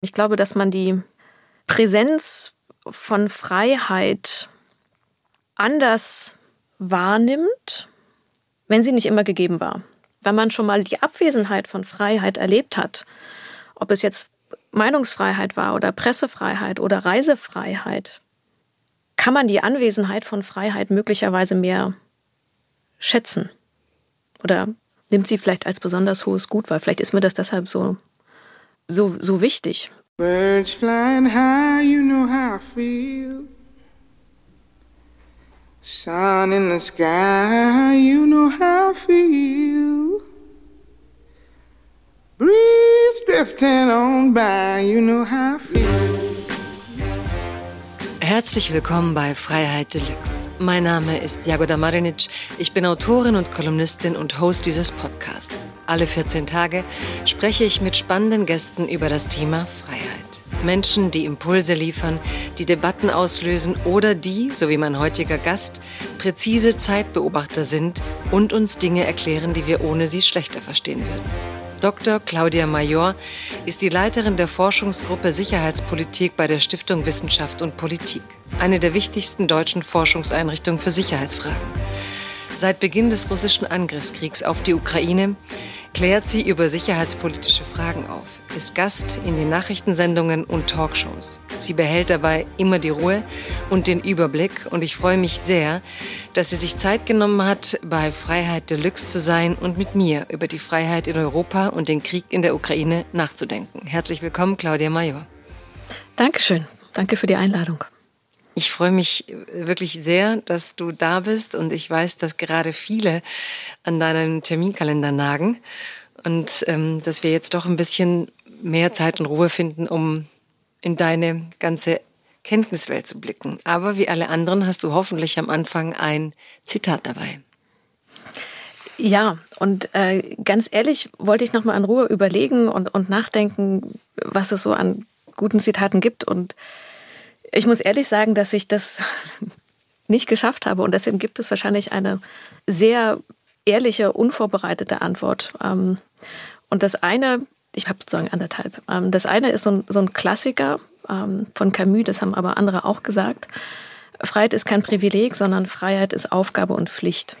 Ich glaube, dass man die Präsenz von Freiheit anders wahrnimmt, wenn sie nicht immer gegeben war. Wenn man schon mal die Abwesenheit von Freiheit erlebt hat, ob es jetzt Meinungsfreiheit war oder Pressefreiheit oder Reisefreiheit, kann man die Anwesenheit von Freiheit möglicherweise mehr schätzen. Oder nimmt sie vielleicht als besonders hohes Gut, weil vielleicht ist mir das deshalb so, so, so wichtig. Birds flying high, you know how I feel. Sun in the sky, you know how I feel. Breeze drifting on by, you know how I feel. Herzlich willkommen bei Freiheit Deluxe. Mein Name ist Jagoda Marinic. Ich bin Autorin und Kolumnistin und Host dieses Podcasts. Alle 14 Tage spreche ich mit spannenden Gästen über das Thema Freiheit. Menschen, die Impulse liefern, die Debatten auslösen oder die, so wie mein heutiger Gast, präzise Zeitbeobachter sind und uns Dinge erklären, die wir ohne sie schlechter verstehen würden. Dr. Claudia Major ist die Leiterin der Forschungsgruppe Sicherheitspolitik bei der Stiftung Wissenschaft und Politik, eine der wichtigsten deutschen Forschungseinrichtungen für Sicherheitsfragen. Seit Beginn des russischen Angriffskriegs auf die Ukraine klärt sie über sicherheitspolitische Fragen auf, ist Gast in den Nachrichtensendungen und Talkshows. Sie behält dabei immer die Ruhe und den Überblick und ich freue mich sehr, dass sie sich Zeit genommen hat, bei Freiheit Deluxe zu sein und mit mir über die Freiheit in Europa und den Krieg in der Ukraine nachzudenken. Herzlich willkommen, Claudia Major. Dankeschön. Danke für die Einladung. Ich freue mich wirklich sehr, dass du da bist und ich weiß, dass gerade viele an deinem Terminkalender nagen und ähm, dass wir jetzt doch ein bisschen mehr Zeit und Ruhe finden, um in deine ganze Kenntniswelt zu blicken. Aber wie alle anderen hast du hoffentlich am Anfang ein Zitat dabei. Ja, und äh, ganz ehrlich wollte ich nochmal in Ruhe überlegen und, und nachdenken, was es so an guten Zitaten gibt. Und ich muss ehrlich sagen, dass ich das nicht geschafft habe. Und deswegen gibt es wahrscheinlich eine sehr ehrliche, unvorbereitete Antwort. Ähm, und das eine, ich habe sozusagen anderthalb. Ähm, das eine ist so ein, Klassiker ähm, von Camus, das haben aber andere auch gesagt. Freiheit ist kein Privileg, sondern Freiheit ist Aufgabe und Pflicht.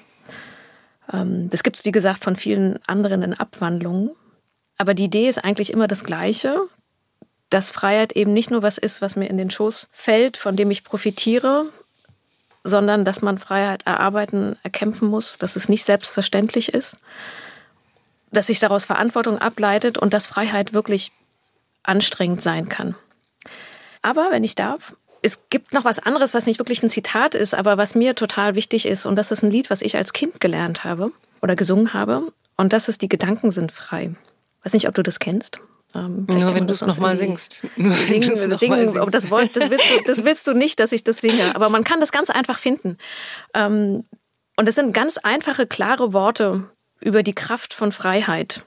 Das gibt es, wie gesagt, von vielen anderen in Abwandlungen. Aber die Idee ist eigentlich immer das Gleiche dass Freiheit eben nicht nur was ist, was mir in den Schoß fällt, von dem ich profitiere, sondern dass man Freiheit erarbeiten, erkämpfen muss, dass es nicht selbstverständlich ist, dass sich daraus Verantwortung ableitet und dass Freiheit wirklich anstrengend sein kann. Aber wenn ich darf, es gibt noch was anderes, was nicht wirklich ein Zitat ist, aber was mir total wichtig ist. Und das ist ein Lied, was ich als Kind gelernt habe oder gesungen habe. Und das ist Die Gedanken sind frei. Weiß nicht, ob du das kennst. Ähm, Nur wenn du es nochmal singst. Singen, singen, aber das, wollt, das, willst du, das willst du nicht, dass ich das singe. Aber man kann das ganz einfach finden. Ähm, und es sind ganz einfache, klare Worte über die Kraft von Freiheit.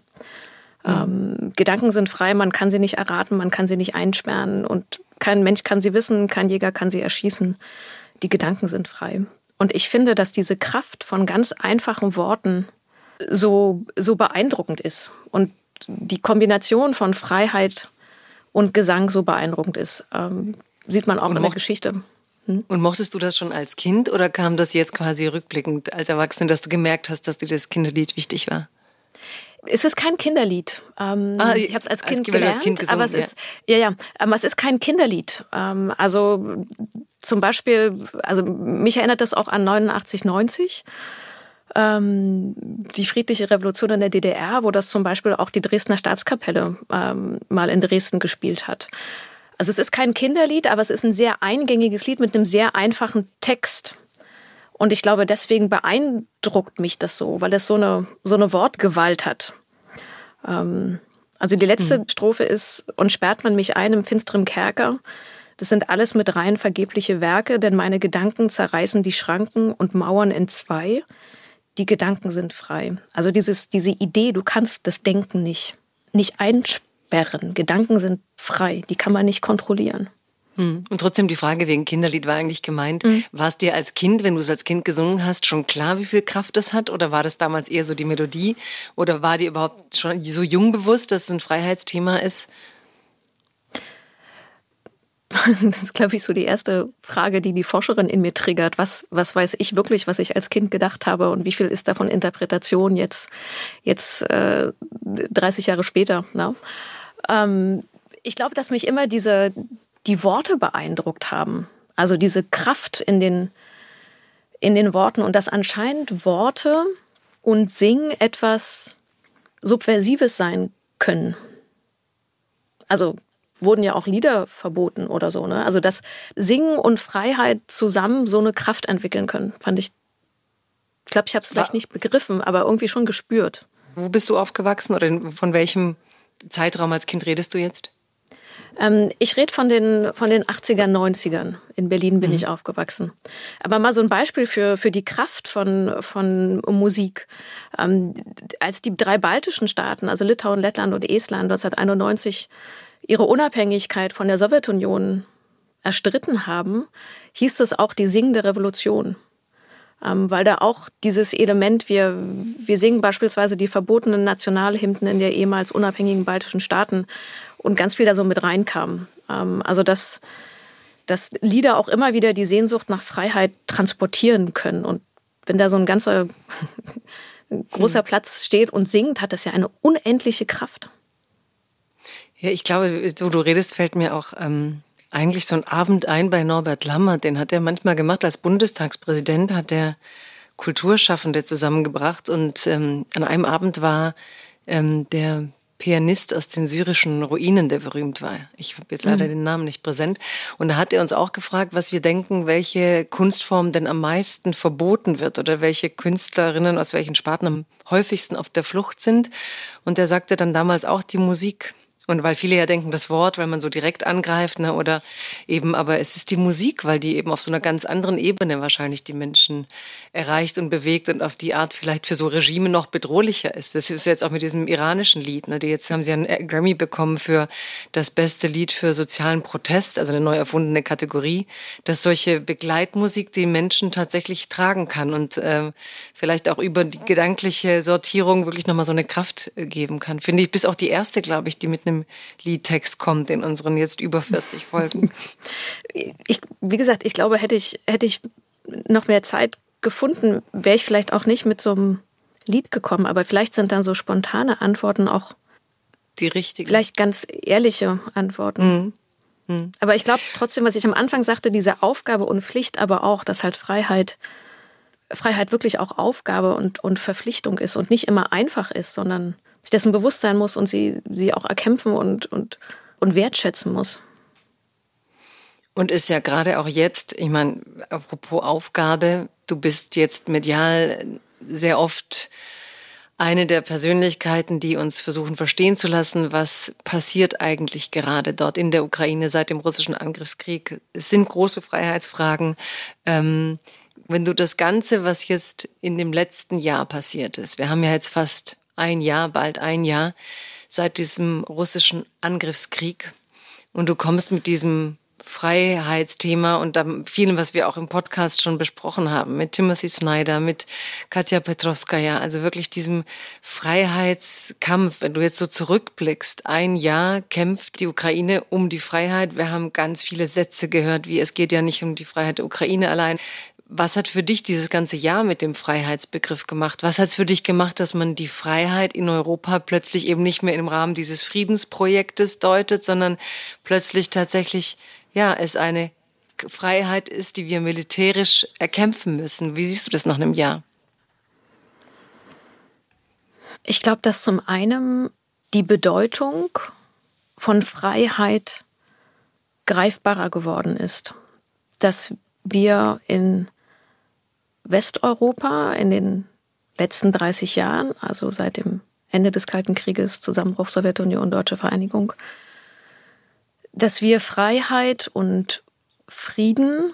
Mhm. Gedanken sind frei, man kann sie nicht erraten, man kann sie nicht einsperren und kein Mensch kann sie wissen, kein Jäger kann sie erschießen. Die Gedanken sind frei. Und ich finde, dass diese Kraft von ganz einfachen Worten so, so beeindruckend ist. Und die Kombination von Freiheit und Gesang so beeindruckend ist. Ähm, sieht man auch und in der Geschichte. Hm? Und mochtest du das schon als Kind oder kam das jetzt quasi rückblickend als Erwachsene, dass du gemerkt hast, dass dir das Kinderlied wichtig war? Es ist kein Kinderlied. Ähm, ah, ich habe es als Kind als, gelernt, als kind gesungen, aber es ja. ist ja ja, aber es ist kein Kinderlied. Ähm, also zum Beispiel, also mich erinnert das auch an 89, 90 ähm, die friedliche Revolution in der DDR, wo das zum Beispiel auch die Dresdner Staatskapelle ähm, mal in Dresden gespielt hat. Also es ist kein Kinderlied, aber es ist ein sehr eingängiges Lied mit einem sehr einfachen Text. Und ich glaube, deswegen beeindruckt mich das so, weil es so eine, so eine Wortgewalt hat. Ähm, also die letzte mhm. Strophe ist, und sperrt man mich ein im finsteren Kerker. Das sind alles mit rein vergebliche Werke, denn meine Gedanken zerreißen die Schranken und Mauern in zwei die Gedanken sind frei. Also dieses, diese Idee, du kannst das Denken nicht, nicht einsperren. Gedanken sind frei, die kann man nicht kontrollieren. Hm. Und trotzdem die Frage wegen Kinderlied war eigentlich gemeint, mhm. war es dir als Kind, wenn du es als Kind gesungen hast, schon klar, wie viel Kraft das hat? Oder war das damals eher so die Melodie? Oder war dir überhaupt schon so jung bewusst, dass es ein Freiheitsthema ist? das ist, glaube ich, so die erste Frage, die die Forscherin in mir triggert. Was, was weiß ich wirklich, was ich als Kind gedacht habe und wie viel ist davon Interpretation jetzt, jetzt äh, 30 Jahre später? Ne? Ähm, ich glaube, dass mich immer diese, die Worte beeindruckt haben. Also diese Kraft in den, in den Worten und dass anscheinend Worte und Singen etwas Subversives sein können. Also wurden ja auch Lieder verboten oder so. Ne? Also dass Singen und Freiheit zusammen so eine Kraft entwickeln können, fand ich. Ich glaube, ich habe es vielleicht nicht begriffen, aber irgendwie schon gespürt. Wo bist du aufgewachsen oder von welchem Zeitraum als Kind redest du jetzt? Ähm, ich rede von den, von den 80er, 90ern. In Berlin bin mhm. ich aufgewachsen. Aber mal so ein Beispiel für, für die Kraft von, von Musik. Ähm, als die drei baltischen Staaten, also Litauen, Lettland und Estland 1991 ihre Unabhängigkeit von der Sowjetunion erstritten haben, hieß es auch die singende Revolution. Ähm, weil da auch dieses Element, wir, wir singen beispielsweise die verbotenen Nationalhymnen in der ehemals unabhängigen baltischen Staaten und ganz viel da so mit reinkam. Ähm, also dass, dass Lieder auch immer wieder die Sehnsucht nach Freiheit transportieren können. Und wenn da so ein ganzer großer hm. Platz steht und singt, hat das ja eine unendliche Kraft. Ja, ich glaube, so du redest, fällt mir auch ähm, eigentlich so ein Abend ein bei Norbert Lammert. Den hat er manchmal gemacht als Bundestagspräsident, hat er Kulturschaffende zusammengebracht. Und ähm, an einem Abend war ähm, der Pianist aus den syrischen Ruinen, der berühmt war. Ich habe jetzt leider mhm. den Namen nicht präsent. Und da hat er uns auch gefragt, was wir denken, welche Kunstform denn am meisten verboten wird oder welche Künstlerinnen aus welchen Sparten am häufigsten auf der Flucht sind. Und er sagte dann damals auch die Musik. Und weil viele ja denken, das Wort, weil man so direkt angreift, ne, oder eben, aber es ist die Musik, weil die eben auf so einer ganz anderen Ebene wahrscheinlich die Menschen erreicht und bewegt und auf die Art vielleicht für so Regime noch bedrohlicher ist. Das ist jetzt auch mit diesem iranischen Lied, ne, die jetzt haben sie einen Grammy bekommen für das beste Lied für sozialen Protest, also eine neu erfundene Kategorie, dass solche Begleitmusik die Menschen tatsächlich tragen kann und äh, vielleicht auch über die gedankliche Sortierung wirklich nochmal so eine Kraft äh, geben kann. Finde ich, bis auch die erste, glaube ich, die mit einem einem Liedtext kommt in unseren jetzt über 40 Folgen. Ich, wie gesagt, ich glaube, hätte ich, hätte ich noch mehr Zeit gefunden, wäre ich vielleicht auch nicht mit so einem Lied gekommen. Aber vielleicht sind dann so spontane Antworten auch die richtigen. Vielleicht ganz ehrliche Antworten. Mhm. Mhm. Aber ich glaube trotzdem, was ich am Anfang sagte, diese Aufgabe und Pflicht, aber auch, dass halt Freiheit, Freiheit wirklich auch Aufgabe und, und Verpflichtung ist und nicht immer einfach ist, sondern sich dessen bewusst sein muss und sie, sie auch erkämpfen und, und, und wertschätzen muss. Und ist ja gerade auch jetzt, ich meine, apropos Aufgabe, du bist jetzt medial sehr oft eine der Persönlichkeiten, die uns versuchen verstehen zu lassen, was passiert eigentlich gerade dort in der Ukraine seit dem russischen Angriffskrieg. Es sind große Freiheitsfragen. Ähm, wenn du das Ganze, was jetzt in dem letzten Jahr passiert ist, wir haben ja jetzt fast ein Jahr, bald ein Jahr seit diesem russischen Angriffskrieg. Und du kommst mit diesem Freiheitsthema und vielen, was wir auch im Podcast schon besprochen haben, mit Timothy Snyder, mit Katja Petrovskaya, also wirklich diesem Freiheitskampf. Wenn du jetzt so zurückblickst, ein Jahr kämpft die Ukraine um die Freiheit. Wir haben ganz viele Sätze gehört, wie es geht ja nicht um die Freiheit der Ukraine allein. Was hat für dich dieses ganze Jahr mit dem Freiheitsbegriff gemacht? Was hat es für dich gemacht, dass man die Freiheit in Europa plötzlich eben nicht mehr im Rahmen dieses Friedensprojektes deutet, sondern plötzlich tatsächlich, ja, es eine Freiheit ist, die wir militärisch erkämpfen müssen? Wie siehst du das nach einem Jahr? Ich glaube, dass zum einen die Bedeutung von Freiheit greifbarer geworden ist. Dass wir in Westeuropa in den letzten 30 Jahren, also seit dem Ende des Kalten Krieges, Zusammenbruch Sowjetunion, Deutsche Vereinigung, dass wir Freiheit und Frieden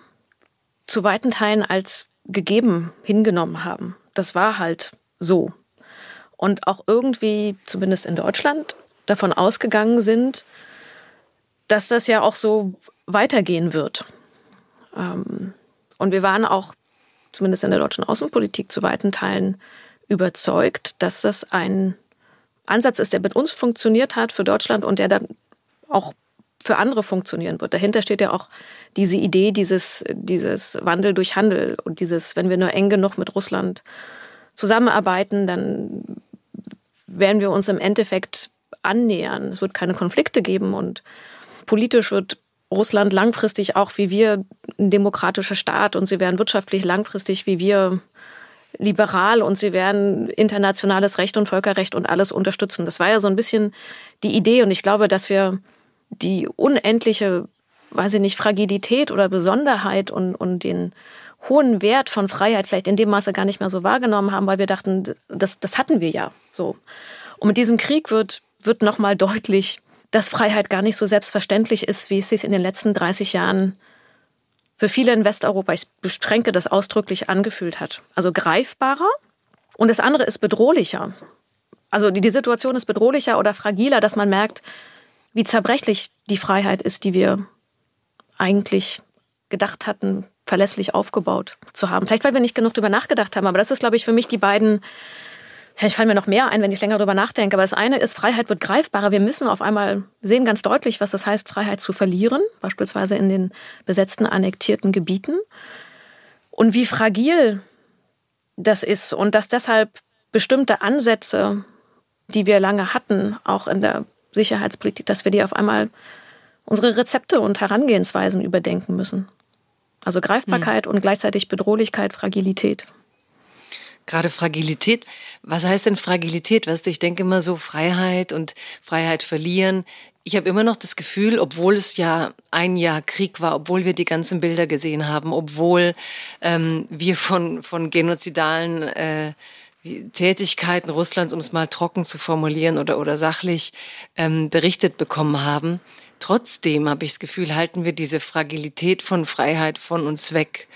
zu weiten Teilen als gegeben hingenommen haben. Das war halt so. Und auch irgendwie, zumindest in Deutschland, davon ausgegangen sind, dass das ja auch so weitergehen wird. Ähm, und wir waren auch zumindest in der deutschen Außenpolitik zu weiten Teilen überzeugt, dass das ein Ansatz ist, der mit uns funktioniert hat für Deutschland und der dann auch für andere funktionieren wird. Dahinter steht ja auch diese Idee, dieses, dieses Wandel durch Handel und dieses, wenn wir nur eng genug mit Russland zusammenarbeiten, dann werden wir uns im Endeffekt annähern. Es wird keine Konflikte geben und politisch wird Russland langfristig auch wie wir ein demokratischer Staat und sie werden wirtschaftlich langfristig wie wir liberal und sie werden internationales Recht und Völkerrecht und alles unterstützen. Das war ja so ein bisschen die Idee und ich glaube, dass wir die unendliche, weiß ich nicht, Fragilität oder Besonderheit und, und den hohen Wert von Freiheit vielleicht in dem Maße gar nicht mehr so wahrgenommen haben, weil wir dachten, das, das hatten wir ja so. Und mit diesem Krieg wird, wird nochmal deutlich, dass Freiheit gar nicht so selbstverständlich ist, wie es sich in den letzten 30 Jahren für viele in Westeuropa, ich beschränke das ausdrücklich, angefühlt hat. Also greifbarer. Und das andere ist bedrohlicher. Also die, die Situation ist bedrohlicher oder fragiler, dass man merkt, wie zerbrechlich die Freiheit ist, die wir eigentlich gedacht hatten, verlässlich aufgebaut zu haben. Vielleicht, weil wir nicht genug darüber nachgedacht haben, aber das ist, glaube ich, für mich die beiden Vielleicht fallen mir noch mehr ein, wenn ich länger darüber nachdenke. Aber das eine ist, Freiheit wird greifbarer. Wir müssen auf einmal sehen ganz deutlich, was das heißt, Freiheit zu verlieren, beispielsweise in den besetzten, annektierten Gebieten. Und wie fragil das ist und dass deshalb bestimmte Ansätze, die wir lange hatten, auch in der Sicherheitspolitik, dass wir die auf einmal unsere Rezepte und Herangehensweisen überdenken müssen. Also Greifbarkeit mhm. und gleichzeitig Bedrohlichkeit, Fragilität. Gerade Fragilität. Was heißt denn Fragilität? Weißt du, ich denke immer so Freiheit und Freiheit verlieren. Ich habe immer noch das Gefühl, obwohl es ja ein Jahr Krieg war, obwohl wir die ganzen Bilder gesehen haben, obwohl ähm, wir von, von genozidalen äh, Tätigkeiten Russlands, um es mal trocken zu formulieren oder, oder sachlich ähm, berichtet bekommen haben, trotzdem habe ich das Gefühl, halten wir diese Fragilität von Freiheit von uns weg.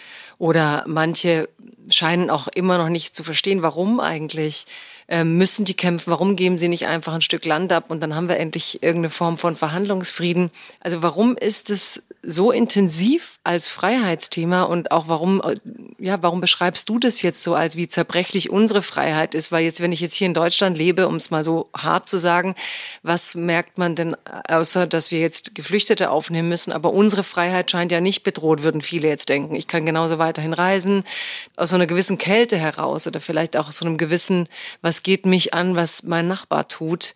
Oder manche scheinen auch immer noch nicht zu verstehen, warum eigentlich ähm, müssen die kämpfen, warum geben sie nicht einfach ein Stück Land ab und dann haben wir endlich irgendeine Form von Verhandlungsfrieden. Also warum ist es so intensiv als Freiheitsthema und auch warum, äh, ja, warum beschreibst du das jetzt so als wie zerbrechlich unsere Freiheit ist? Weil jetzt, wenn ich jetzt hier in Deutschland lebe, um es mal so hart zu sagen, was merkt man denn, außer dass wir jetzt Geflüchtete aufnehmen müssen, aber unsere Freiheit scheint ja nicht bedroht, würden viele jetzt denken. Ich kann genauso weiterhin reisen, aus so einer gewissen Kälte heraus oder vielleicht auch aus so einem gewissen, was geht mich an, was mein Nachbar tut.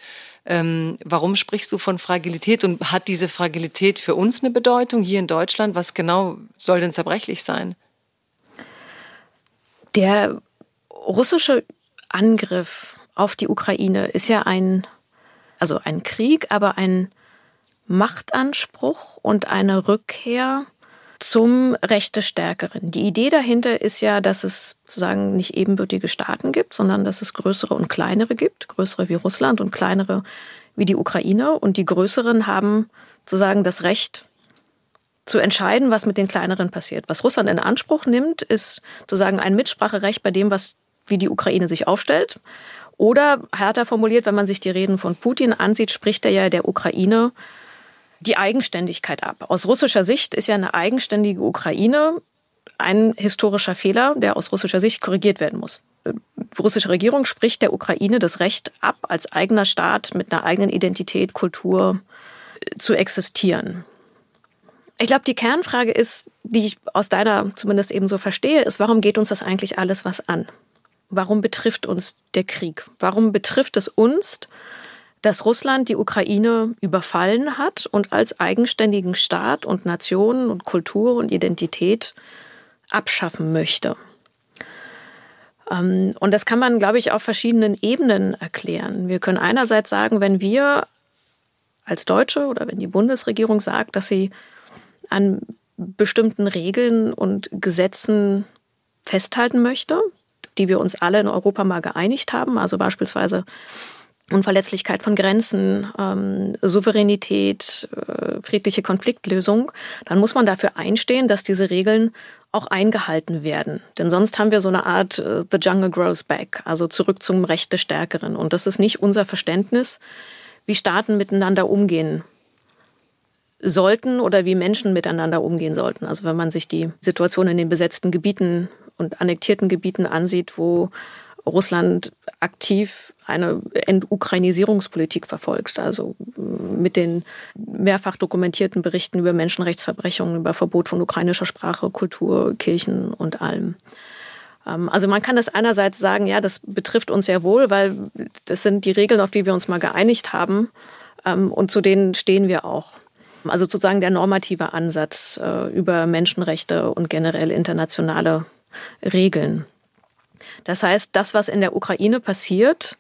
Ähm, warum sprichst du von Fragilität und hat diese Fragilität für uns eine Bedeutung hier in Deutschland? Was genau soll denn zerbrechlich sein? Der russische Angriff auf die Ukraine ist ja ein, also ein Krieg, aber ein Machtanspruch und eine Rückkehr zum Recht des Stärkeren. Die Idee dahinter ist ja, dass es sozusagen nicht ebenbürtige Staaten gibt, sondern dass es größere und kleinere gibt, größere wie Russland und kleinere wie die Ukraine. Und die größeren haben sozusagen das Recht zu entscheiden, was mit den kleineren passiert. Was Russland in Anspruch nimmt, ist sozusagen ein Mitspracherecht bei dem, was wie die Ukraine sich aufstellt. Oder härter formuliert, wenn man sich die Reden von Putin ansieht, spricht er ja der Ukraine die Eigenständigkeit ab. Aus russischer Sicht ist ja eine eigenständige Ukraine ein historischer Fehler, der aus russischer Sicht korrigiert werden muss. Die russische Regierung spricht der Ukraine das Recht ab, als eigener Staat mit einer eigenen Identität, Kultur äh, zu existieren. Ich glaube, die Kernfrage ist, die ich aus deiner zumindest eben so verstehe, ist, warum geht uns das eigentlich alles was an? Warum betrifft uns der Krieg? Warum betrifft es uns, dass Russland die Ukraine überfallen hat und als eigenständigen Staat und Nation und Kultur und Identität abschaffen möchte. Ähm, und das kann man, glaube ich, auf verschiedenen Ebenen erklären. Wir können einerseits sagen, wenn wir als Deutsche oder wenn die Bundesregierung sagt, dass sie an bestimmten Regeln und Gesetzen festhalten möchte, die wir uns alle in Europa mal geeinigt haben, also beispielsweise Unverletzlichkeit von Grenzen, ähm, Souveränität, äh, friedliche Konfliktlösung, dann muss man dafür einstehen, dass diese Regeln auch eingehalten werden. Denn sonst haben wir so eine Art äh, The Jungle Grows Back, also zurück zum Recht des Stärkeren. Und das ist nicht unser Verständnis, wie Staaten miteinander umgehen sollten oder wie Menschen miteinander umgehen sollten. Also wenn man sich die Situation in den besetzten Gebieten und annektierten Gebieten ansieht, wo Russland aktiv eine Entukrainisierungspolitik verfolgt, also mit den mehrfach dokumentierten Berichten über Menschenrechtsverbrechungen, über Verbot von ukrainischer Sprache, Kultur, Kirchen und allem. Ähm, also man kann das einerseits sagen, ja, das betrifft uns sehr wohl, weil das sind die Regeln, auf die wir uns mal geeinigt haben ähm, und zu denen stehen wir auch. Also sozusagen der normative Ansatz äh, über Menschenrechte und generell internationale Regeln. Das heißt, das, was in der Ukraine passiert,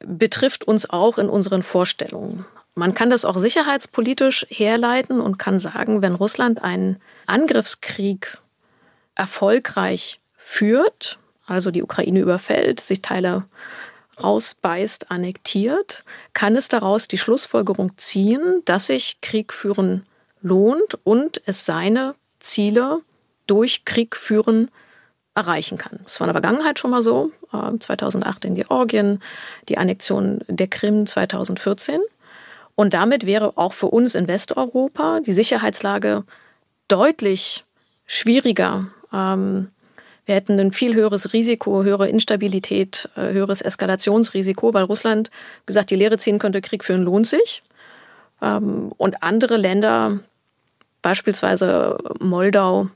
betrifft uns auch in unseren Vorstellungen. Man kann das auch sicherheitspolitisch herleiten und kann sagen, wenn Russland einen Angriffskrieg erfolgreich führt, also die Ukraine überfällt, sich Teile rausbeißt, annektiert, kann es daraus die Schlussfolgerung ziehen, dass sich Krieg führen lohnt und es seine Ziele durch Krieg führen erreichen kann. Das war in der Vergangenheit schon mal so, 2008 äh, in Georgien, die Annexion der Krim 2014. Und damit wäre auch für uns in Westeuropa die Sicherheitslage deutlich schwieriger. Ähm, wir hätten ein viel höheres Risiko, höhere Instabilität, äh, höheres Eskalationsrisiko, weil Russland gesagt, die Lehre ziehen könnte, Krieg führen lohnt sich. Ähm, und andere Länder, beispielsweise Moldau,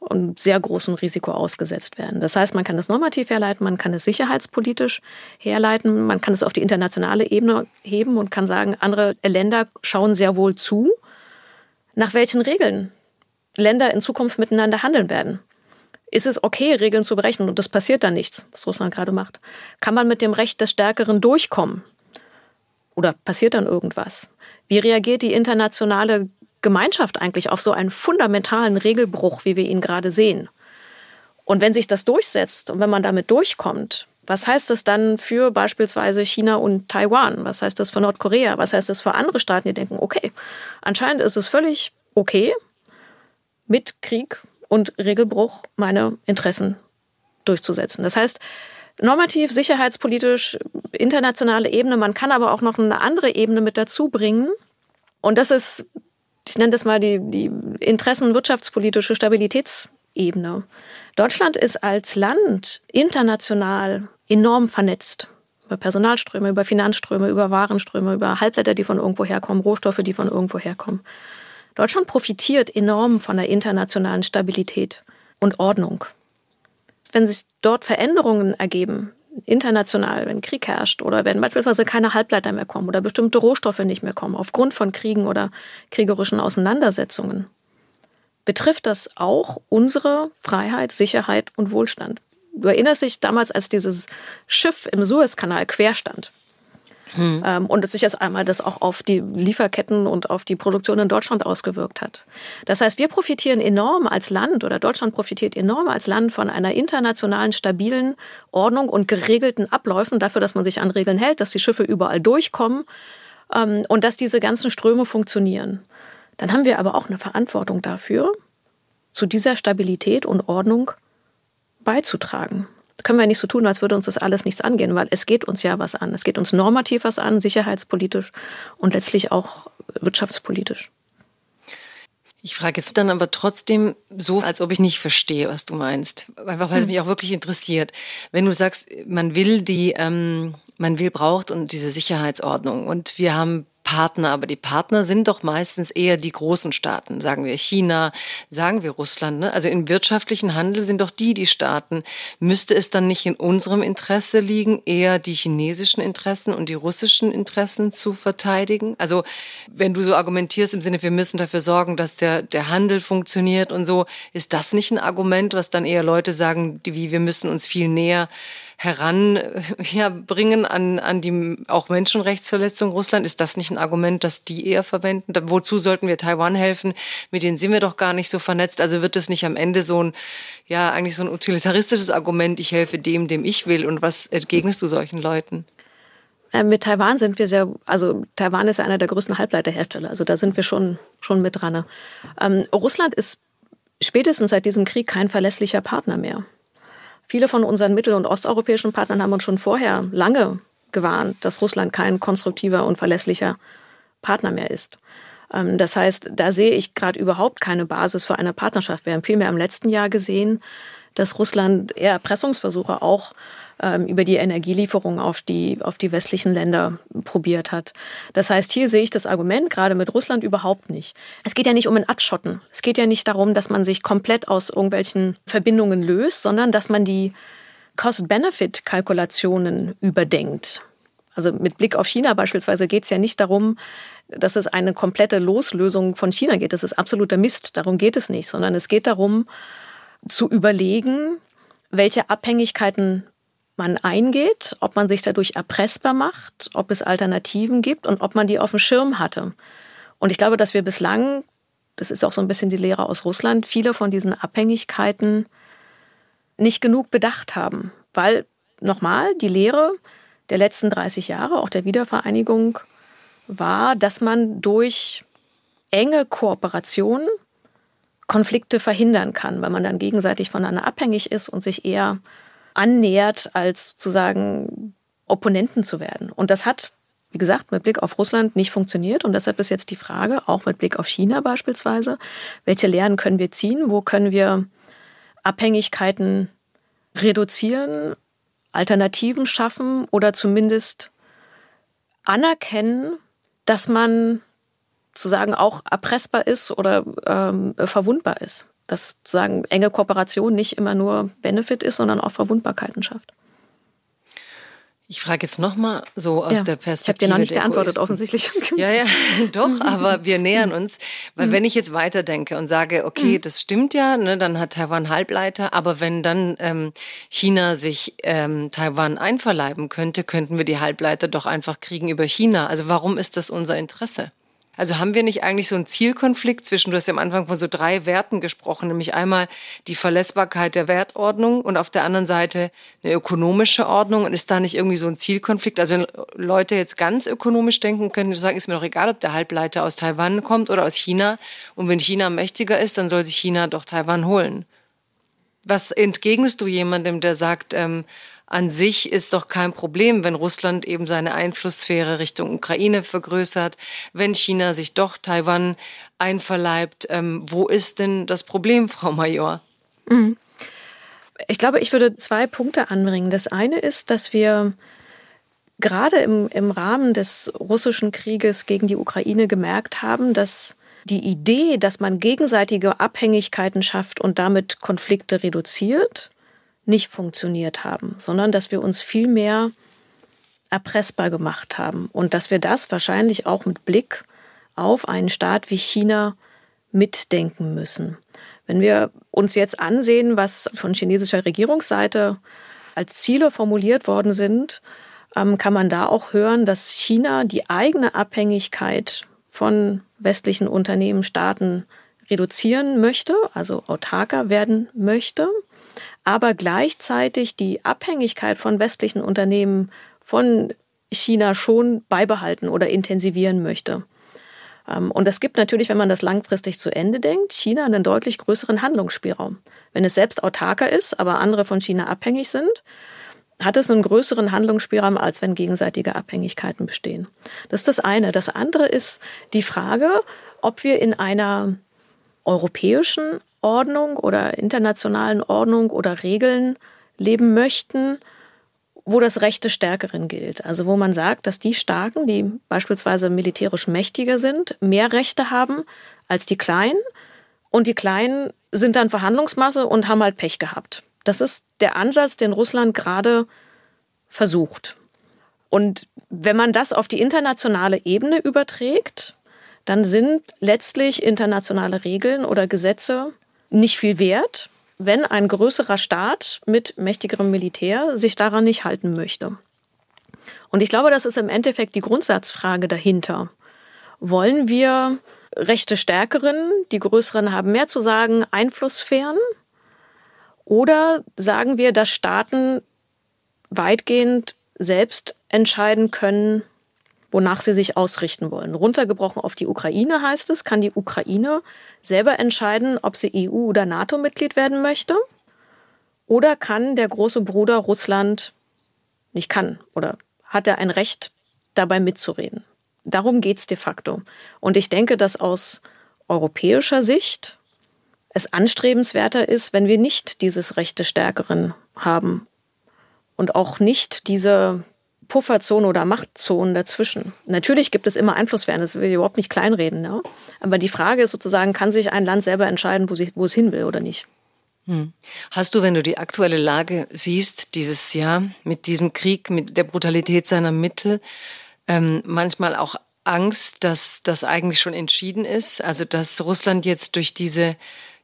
und sehr großem Risiko ausgesetzt werden. Das heißt, man kann es normativ herleiten, man kann es sicherheitspolitisch herleiten, man kann es auf die internationale Ebene heben und kann sagen, andere Länder schauen sehr wohl zu, nach welchen Regeln Länder in Zukunft miteinander handeln werden. Ist es okay, Regeln zu berechnen und es passiert dann nichts, was Russland gerade macht? Kann man mit dem Recht des Stärkeren durchkommen? Oder passiert dann irgendwas? Wie reagiert die internationale Gemeinschaft eigentlich auf so einen fundamentalen Regelbruch, wie wir ihn gerade sehen? Und wenn sich das durchsetzt und wenn man damit durchkommt, was heißt das dann für beispielsweise China und Taiwan? Was heißt das für Nordkorea? Was heißt das für andere Staaten, die denken, okay, anscheinend ist es völlig okay, mit Krieg und Regelbruch meine Interessen durchzusetzen. Das heißt, normativ, sicherheitspolitisch, internationale Ebene, man kann aber auch noch eine andere Ebene mit dazu bringen. Und das ist ich nenne das mal die, die Interessen- wirtschaftspolitische Stabilitätsebene. Deutschland ist als Land international enorm vernetzt. Über Personalströme, über Finanzströme, über Warenströme, über Halbleiter, die von irgendwo herkommen, Rohstoffe, die von irgendwo herkommen. Deutschland profitiert enorm von der internationalen Stabilität und Ordnung. Wenn sich dort Veränderungen ergeben, international, wenn Krieg herrscht oder wenn beispielsweise keine Halbleiter mehr kommen oder bestimmte Rohstoffe nicht mehr kommen aufgrund von Kriegen oder kriegerischen Auseinandersetzungen, betrifft das auch unsere Freiheit, Sicherheit und Wohlstand. Du erinnerst dich damals, als dieses Schiff im Suezkanal querstand hm. Ähm, und sich jetzt einmal das auch auf die Lieferketten und auf die Produktion in Deutschland ausgewirkt hat. Das heißt, wir profitieren enorm als Land oder Deutschland profitiert enorm als Land von einer internationalen, stabilen Ordnung und geregelten Abläufen dafür, dass man sich an Regeln hält, dass die Schiffe überall durchkommen ähm, und dass diese ganzen Ströme funktionieren. Dann haben wir aber auch eine Verantwortung dafür, zu dieser Stabilität und Ordnung beizutragen können wir nicht so tun, als würde uns das alles nichts angehen, weil es geht uns ja was an. Es geht uns normativ was an, sicherheitspolitisch und letztlich auch wirtschaftspolitisch. Ich frage jetzt dann aber trotzdem so, als ob ich nicht verstehe, was du meinst. Einfach weil es hm. mich auch wirklich interessiert. Wenn du sagst, man will die, ähm, man will, braucht und diese Sicherheitsordnung und wir haben Partner, aber die Partner sind doch meistens eher die großen Staaten, sagen wir China, sagen wir Russland. Ne? Also im wirtschaftlichen Handel sind doch die die Staaten. Müsste es dann nicht in unserem Interesse liegen, eher die chinesischen Interessen und die russischen Interessen zu verteidigen? Also wenn du so argumentierst im Sinne, wir müssen dafür sorgen, dass der, der Handel funktioniert und so, ist das nicht ein Argument, was dann eher Leute sagen, die, wie wir müssen uns viel näher heranbringen ja, an, an die auch Menschenrechtsverletzung Russland? Ist das nicht ein Argument, das die eher verwenden? Wozu sollten wir Taiwan helfen? Mit denen sind wir doch gar nicht so vernetzt. Also wird es nicht am Ende so ein, ja, eigentlich so ein utilitaristisches Argument, ich helfe dem, dem ich will? Und was entgegnest du solchen Leuten? Äh, mit Taiwan sind wir sehr, also Taiwan ist einer der größten Halbleiterhersteller, also da sind wir schon, schon mit dran. Ähm, Russland ist spätestens seit diesem Krieg kein verlässlicher Partner mehr. Viele von unseren mittel- und osteuropäischen Partnern haben uns schon vorher lange gewarnt, dass Russland kein konstruktiver und verlässlicher Partner mehr ist. Ähm, das heißt, da sehe ich gerade überhaupt keine Basis für eine Partnerschaft. Wir haben vielmehr im letzten Jahr gesehen, dass Russland eher Erpressungsversuche auch ähm, über die Energielieferung auf die, auf die westlichen Länder probiert hat. Das heißt, hier sehe ich das Argument gerade mit Russland überhaupt nicht. Es geht ja nicht um ein Abschotten. Es geht ja nicht darum, dass man sich komplett aus irgendwelchen Verbindungen löst, sondern dass man die Cost-Benefit-Kalkulationen überdenkt. Also mit Blick auf China beispielsweise geht es ja nicht darum, dass es eine komplette Loslösung von China geht. Das ist absoluter Mist. Darum geht es nicht, sondern es geht darum, zu überlegen, welche Abhängigkeiten man eingeht, ob man sich dadurch erpressbar macht, ob es Alternativen gibt und ob man die auf dem Schirm hatte. Und ich glaube, dass wir bislang, das ist auch so ein bisschen die Lehre aus Russland, viele von diesen Abhängigkeiten nicht genug bedacht haben. Weil, nochmal, die Lehre der letzten 30 Jahre, auch der Wiedervereinigung, war, dass man durch enge Kooperation Konflikte verhindern kann, weil man dann gegenseitig voneinander abhängig ist und sich eher annähert, als zu sagen, Opponenten zu werden. Und das hat, wie gesagt, mit Blick auf Russland nicht funktioniert. Und deshalb ist jetzt die Frage, auch mit Blick auf China beispielsweise, welche Lehren können wir ziehen? Wo können wir Abhängigkeiten reduzieren, Alternativen schaffen oder zumindest anerkennen, dass man zu sagen auch erpressbar ist oder ähm, verwundbar ist. Dass sozusagen enge Kooperation nicht immer nur Benefit ist, sondern auch Verwundbarkeiten schafft. Ich frage jetzt nochmal so aus ja, der Perspektive. Ich habe dir noch nicht geantwortet, offensichtlich. Ja, ja, doch, aber wir nähern uns. Weil mhm. wenn ich jetzt weiterdenke und sage, okay, mhm. das stimmt ja, ne, dann hat Taiwan Halbleiter, aber wenn dann ähm, China sich ähm, Taiwan einverleiben könnte, könnten wir die Halbleiter doch einfach kriegen über China. Also warum ist das unser Interesse? Also haben wir nicht eigentlich so einen Zielkonflikt zwischen, du hast ja am Anfang von so drei Werten gesprochen, nämlich einmal die Verlässbarkeit der Wertordnung und auf der anderen Seite eine ökonomische Ordnung. Und ist da nicht irgendwie so ein Zielkonflikt? Also wenn Leute jetzt ganz ökonomisch denken, können sagen, ist mir doch egal, ob der Halbleiter aus Taiwan kommt oder aus China. Und wenn China mächtiger ist, dann soll sich China doch Taiwan holen. Was entgegnest du jemandem, der sagt, ähm, an sich ist doch kein Problem, wenn Russland eben seine Einflusssphäre Richtung Ukraine vergrößert, wenn China sich doch Taiwan einverleibt. Ähm, wo ist denn das Problem, Frau Major? Mhm. Ich glaube, ich würde zwei Punkte anbringen. Das eine ist, dass wir gerade im, im Rahmen des russischen Krieges gegen die Ukraine gemerkt haben, dass die Idee, dass man gegenseitige Abhängigkeiten schafft und damit Konflikte reduziert, nicht funktioniert haben, sondern dass wir uns viel mehr erpressbar gemacht haben und dass wir das wahrscheinlich auch mit Blick auf einen Staat wie China mitdenken müssen. Wenn wir uns jetzt ansehen, was von chinesischer Regierungsseite als Ziele formuliert worden sind, ähm, kann man da auch hören, dass China die eigene Abhängigkeit von westlichen Unternehmen, Staaten reduzieren möchte, also autarker werden möchte aber gleichzeitig die Abhängigkeit von westlichen Unternehmen von China schon beibehalten oder intensivieren möchte. Ähm, und es gibt natürlich, wenn man das langfristig zu Ende denkt, China einen deutlich größeren Handlungsspielraum. Wenn es selbst autarker ist, aber andere von China abhängig sind, hat es einen größeren Handlungsspielraum, als wenn gegenseitige Abhängigkeiten bestehen. Das ist das eine. Das andere ist die Frage, ob wir in einer europäischen Ordnung oder internationalen Ordnung oder Regeln leben möchten, wo das Recht des Stärkeren gilt. Also wo man sagt, dass die Starken, die beispielsweise militärisch mächtiger sind, mehr Rechte haben als die Kleinen und die Kleinen sind dann Verhandlungsmasse und haben halt Pech gehabt. Das ist der Ansatz, den Russland gerade versucht. Und wenn man das auf die internationale Ebene überträgt, dann sind letztlich internationale Regeln oder Gesetze nicht viel wert, wenn ein größerer Staat mit mächtigerem Militär sich daran nicht halten möchte. Und ich glaube, das ist im Endeffekt die Grundsatzfrage dahinter. Wollen wir rechte Stärkeren, die Größeren haben mehr zu sagen, Einflusssphären? Oder sagen wir, dass Staaten weitgehend selbst entscheiden können, wonach sie sich ausrichten wollen. Runtergebrochen auf die Ukraine heißt es, kann die Ukraine selber entscheiden, ob sie EU- oder NATO-Mitglied werden möchte? Oder kann der große Bruder Russland nicht kann oder hat er ein Recht, dabei mitzureden? Darum geht es de facto. Und ich denke, dass aus europäischer Sicht es anstrebenswerter ist, wenn wir nicht dieses Recht des Stärkeren haben und auch nicht diese Pufferzone oder Machtzonen dazwischen. Natürlich gibt es immer Einflusssphären, das will ich überhaupt nicht kleinreden. Ja? Aber die Frage ist sozusagen, kann sich ein Land selber entscheiden, wo, sich, wo es hin will oder nicht? Hm. Hast du, wenn du die aktuelle Lage siehst, dieses Jahr mit diesem Krieg, mit der Brutalität seiner Mittel, ähm, manchmal auch Angst, dass das eigentlich schon entschieden ist? Also, dass Russland jetzt durch diese,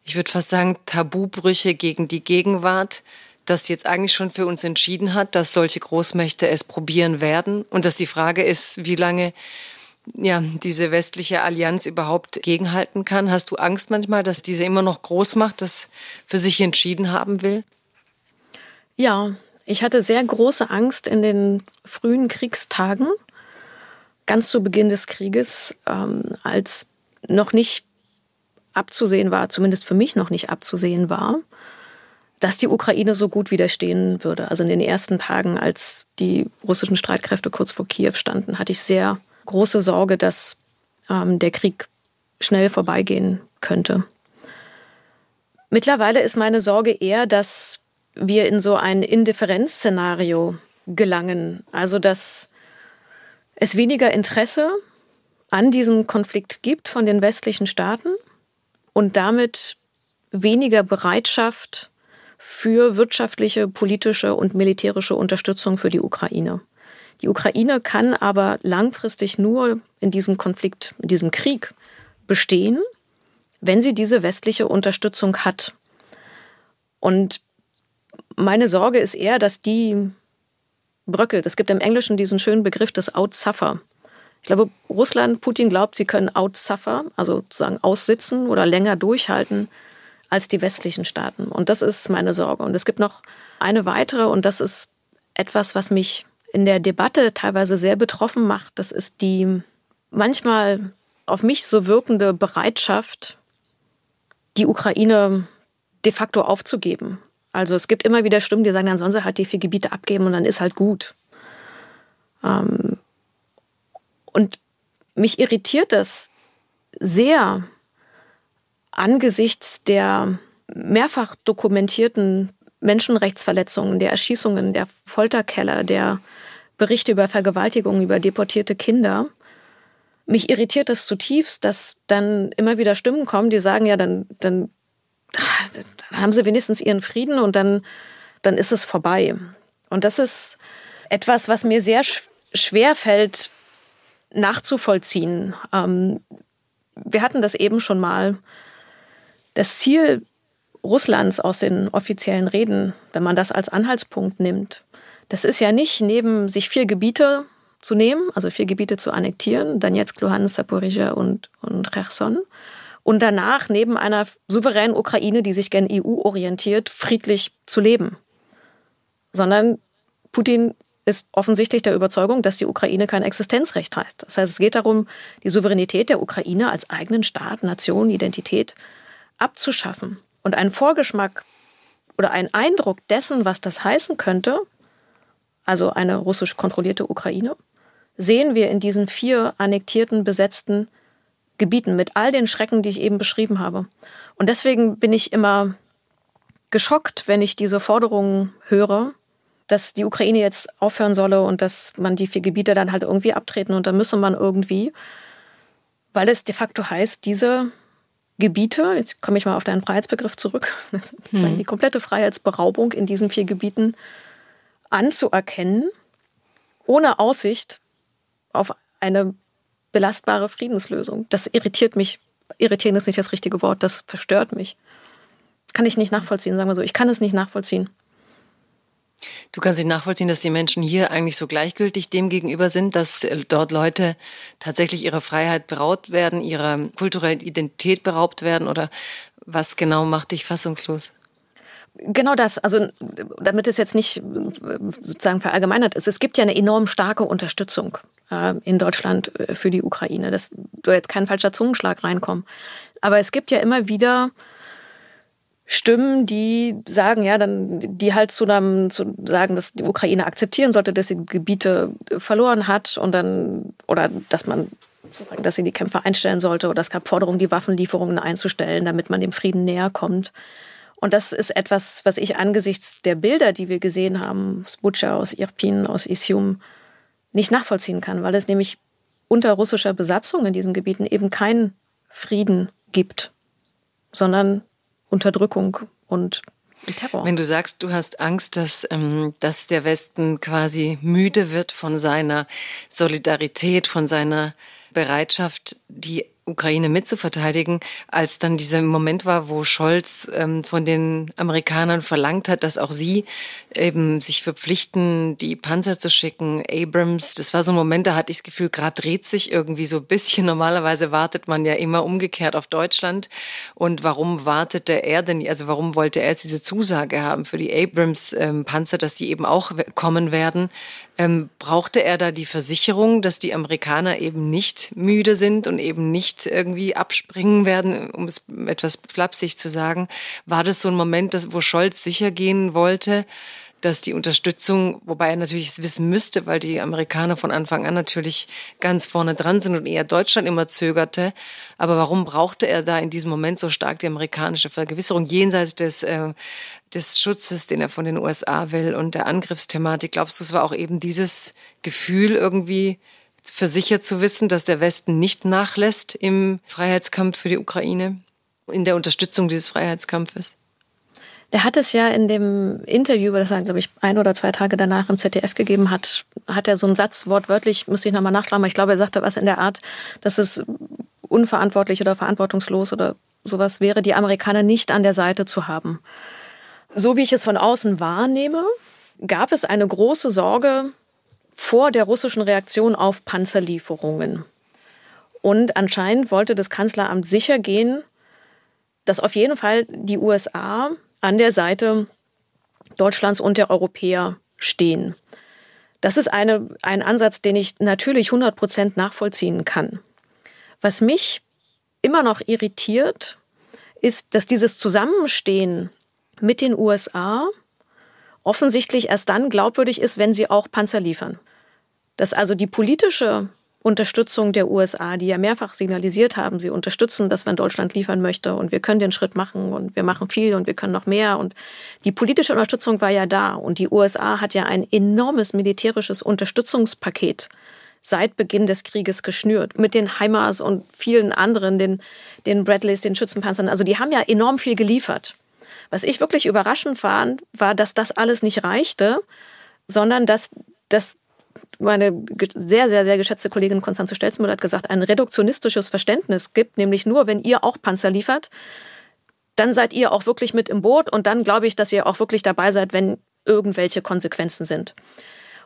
ich würde fast sagen, Tabubrüche gegen die Gegenwart das jetzt eigentlich schon für uns entschieden hat, dass solche Großmächte es probieren werden und dass die Frage ist, wie lange ja, diese westliche Allianz überhaupt gegenhalten kann. Hast du Angst manchmal, dass diese immer noch Großmacht das für sich entschieden haben will? Ja, ich hatte sehr große Angst in den frühen Kriegstagen, ganz zu Beginn des Krieges, ähm, als noch nicht abzusehen war, zumindest für mich noch nicht abzusehen war, dass die Ukraine so gut widerstehen würde. Also in den ersten Tagen, als die russischen Streitkräfte kurz vor Kiew standen, hatte ich sehr große Sorge, dass ähm, der Krieg schnell vorbeigehen könnte. Mittlerweile ist meine Sorge eher, dass wir in so ein Indifferenzszenario gelangen. Also dass es weniger Interesse an diesem Konflikt gibt von den westlichen Staaten und damit weniger Bereitschaft für wirtschaftliche, politische und militärische Unterstützung für die Ukraine. Die Ukraine kann aber langfristig nur in diesem Konflikt, in diesem Krieg bestehen, wenn sie diese westliche Unterstützung hat. Und meine Sorge ist eher, dass die bröckelt. Es gibt im Englischen diesen schönen Begriff des Outsuffer. Ich glaube, Russland, Putin glaubt, sie können outsuffer, also sozusagen aussitzen oder länger durchhalten als die westlichen Staaten. Und das ist meine Sorge. Und es gibt noch eine weitere, und das ist etwas, was mich in der Debatte teilweise sehr betroffen macht. Das ist die manchmal auf mich so wirkende Bereitschaft, die Ukraine de facto aufzugeben. Also es gibt immer wieder Stimmen, die sagen, dann sollen sie halt die vier Gebiete abgeben und dann ist halt gut. Ähm und mich irritiert das sehr, angesichts der mehrfach dokumentierten Menschenrechtsverletzungen, der Erschießungen, der Folterkeller, der Berichte über Vergewaltigungen, über deportierte Kinder. Mich irritiert es zutiefst, dass dann immer wieder Stimmen kommen, die sagen, ja, dann, dann, dann haben sie wenigstens ihren Frieden und dann, dann ist es vorbei. Und das ist etwas, was mir sehr schwer fällt nachzuvollziehen. Ähm, wir hatten das eben schon mal das Ziel Russlands aus den offiziellen Reden, wenn man das als Anhaltspunkt nimmt, das ist ja nicht neben sich vier Gebiete zu nehmen, also vier Gebiete zu annektieren, Donetsk, Luhansk, Saporizhia und, und Cherson, und danach neben einer souveränen Ukraine, die sich gen EU orientiert, friedlich zu leben. Sondern Putin ist offensichtlich der Überzeugung, dass die Ukraine kein Existenzrecht hat. Das heißt, es geht darum, die Souveränität der Ukraine als eigenen Staat, Nation, Identität abzuschaffen. Und einen Vorgeschmack oder einen Eindruck dessen, was das heißen könnte, also eine russisch kontrollierte Ukraine, sehen wir in diesen vier annektierten, besetzten Gebieten mit all den Schrecken, die ich eben beschrieben habe. Und deswegen bin ich immer geschockt, wenn ich diese Forderungen höre, dass die Ukraine jetzt aufhören solle und dass man die vier Gebiete dann halt irgendwie abtreten und dann müsse man irgendwie, weil es de facto heißt, diese Gebiete, jetzt komme ich mal auf deinen Freiheitsbegriff zurück, hm. die komplette Freiheitsberaubung in diesen vier Gebieten anzuerkennen, ohne Aussicht auf eine belastbare Friedenslösung. Das irritiert mich. Irritieren ist nicht das richtige Wort, das verstört mich. Kann ich nicht nachvollziehen, sagen wir so. Ich kann es nicht nachvollziehen. Du kannst nicht nachvollziehen, dass die Menschen hier eigentlich so gleichgültig dem gegenüber sind, dass äh, dort Leute tatsächlich ihrer Freiheit beraubt werden, ihrer kulturellen Identität beraubt werden oder was genau macht dich fassungslos? Genau das. Also, damit es jetzt nicht sozusagen verallgemeinert ist. Es gibt ja eine enorm starke Unterstützung äh, in Deutschland äh, für die Ukraine. Das soll jetzt kein falscher Zungenschlag reinkommen. Aber es gibt ja immer wieder Stimmen, die sagen, ja, dann, die halt zu, einem, zu sagen, dass die Ukraine akzeptieren sollte, dass sie Gebiete verloren hat und dann, oder dass man, dass sie die Kämpfe einstellen sollte oder es gab Forderungen, die Waffenlieferungen einzustellen, damit man dem Frieden näher kommt. Und das ist etwas, was ich angesichts der Bilder, die wir gesehen haben, aus Butscha, aus Irpin, aus Isium, nicht nachvollziehen kann, weil es nämlich unter russischer Besatzung in diesen Gebieten eben keinen Frieden gibt, sondern Unterdrückung und Terror. Wenn du sagst, du hast Angst, dass, ähm, dass der Westen quasi müde wird von seiner Solidarität, von seiner Bereitschaft, die Ukraine mitzuverteidigen, als dann dieser Moment war, wo Scholz ähm, von den Amerikanern verlangt hat, dass auch sie eben sich verpflichten, die Panzer zu schicken, Abrams. Das war so ein Moment, da hatte ich das Gefühl, gerade dreht sich irgendwie so ein bisschen. Normalerweise wartet man ja immer umgekehrt auf Deutschland. Und warum wartete er denn, also warum wollte er jetzt diese Zusage haben für die Abrams-Panzer, ähm, dass die eben auch kommen werden? Ähm, brauchte er da die Versicherung, dass die Amerikaner eben nicht müde sind und eben nicht irgendwie abspringen werden, um es etwas flapsig zu sagen? War das so ein Moment, wo Scholz sicher gehen wollte, dass die Unterstützung, wobei er natürlich es wissen müsste, weil die Amerikaner von Anfang an natürlich ganz vorne dran sind und eher Deutschland immer zögerte. Aber warum brauchte er da in diesem Moment so stark die amerikanische Vergewisserung jenseits des äh, des Schutzes, den er von den USA will und der Angriffsthematik. Glaubst du, es war auch eben dieses Gefühl irgendwie versichert zu wissen, dass der Westen nicht nachlässt im Freiheitskampf für die Ukraine, in der Unterstützung dieses Freiheitskampfes? Der hat es ja in dem Interview, das er, glaube ich, ein oder zwei Tage danach im ZDF gegeben hat, hat er so einen Satz wortwörtlich, müsste ich nochmal nachschlagen, aber ich glaube, er sagte was in der Art, dass es unverantwortlich oder verantwortungslos oder sowas wäre, die Amerikaner nicht an der Seite zu haben. So wie ich es von außen wahrnehme, gab es eine große Sorge vor der russischen Reaktion auf Panzerlieferungen. Und anscheinend wollte das Kanzleramt sicher gehen, dass auf jeden Fall die USA an der Seite Deutschlands und der Europäer stehen. Das ist eine, ein Ansatz, den ich natürlich 100 Prozent nachvollziehen kann. Was mich immer noch irritiert, ist, dass dieses Zusammenstehen mit den USA offensichtlich erst dann glaubwürdig ist, wenn sie auch Panzer liefern. Dass also die politische Unterstützung der USA, die ja mehrfach signalisiert haben, sie unterstützen das, wenn Deutschland liefern möchte und wir können den Schritt machen und wir machen viel und wir können noch mehr und die politische Unterstützung war ja da und die USA hat ja ein enormes militärisches Unterstützungspaket seit Beginn des Krieges geschnürt mit den HIMARS und vielen anderen, den, den Bradleys, den Schützenpanzern. Also die haben ja enorm viel geliefert. Was ich wirklich überraschend fand, war, dass das alles nicht reichte, sondern dass, dass meine sehr, sehr, sehr geschätzte Kollegin Konstanze Stelzenmüller hat gesagt, ein reduktionistisches Verständnis gibt, nämlich nur, wenn ihr auch Panzer liefert, dann seid ihr auch wirklich mit im Boot und dann glaube ich, dass ihr auch wirklich dabei seid, wenn irgendwelche Konsequenzen sind.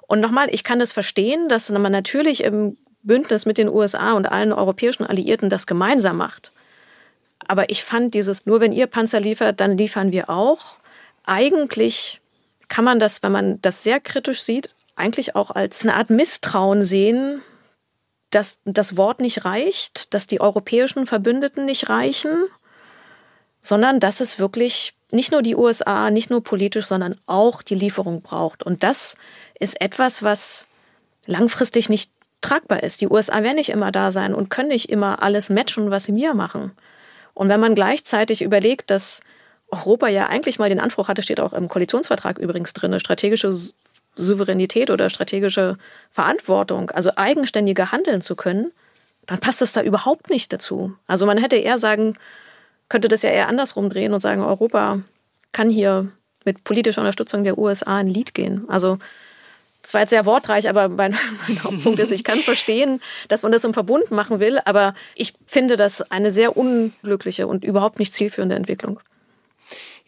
Und nochmal, ich kann es verstehen, dass man natürlich im Bündnis mit den USA und allen europäischen Alliierten das gemeinsam macht. Aber ich fand dieses, nur wenn ihr Panzer liefert, dann liefern wir auch. Eigentlich kann man das, wenn man das sehr kritisch sieht, eigentlich auch als eine Art Misstrauen sehen, dass das Wort nicht reicht, dass die europäischen Verbündeten nicht reichen, sondern dass es wirklich nicht nur die USA, nicht nur politisch, sondern auch die Lieferung braucht. Und das ist etwas, was langfristig nicht tragbar ist. Die USA werden nicht immer da sein und können nicht immer alles matchen, was sie mir machen. Und wenn man gleichzeitig überlegt, dass Europa ja eigentlich mal den Anspruch hatte, steht auch im Koalitionsvertrag übrigens drin, strategische Souveränität oder strategische Verantwortung, also eigenständiger handeln zu können, dann passt das da überhaupt nicht dazu. Also man hätte eher sagen, könnte das ja eher andersrum drehen und sagen, Europa kann hier mit politischer Unterstützung der USA ein Lied gehen. Also das war jetzt sehr wortreich, aber mein, mein Hauptpunkt ist, ich kann verstehen, dass man das im Verbund machen will, aber ich finde das eine sehr unglückliche und überhaupt nicht zielführende Entwicklung.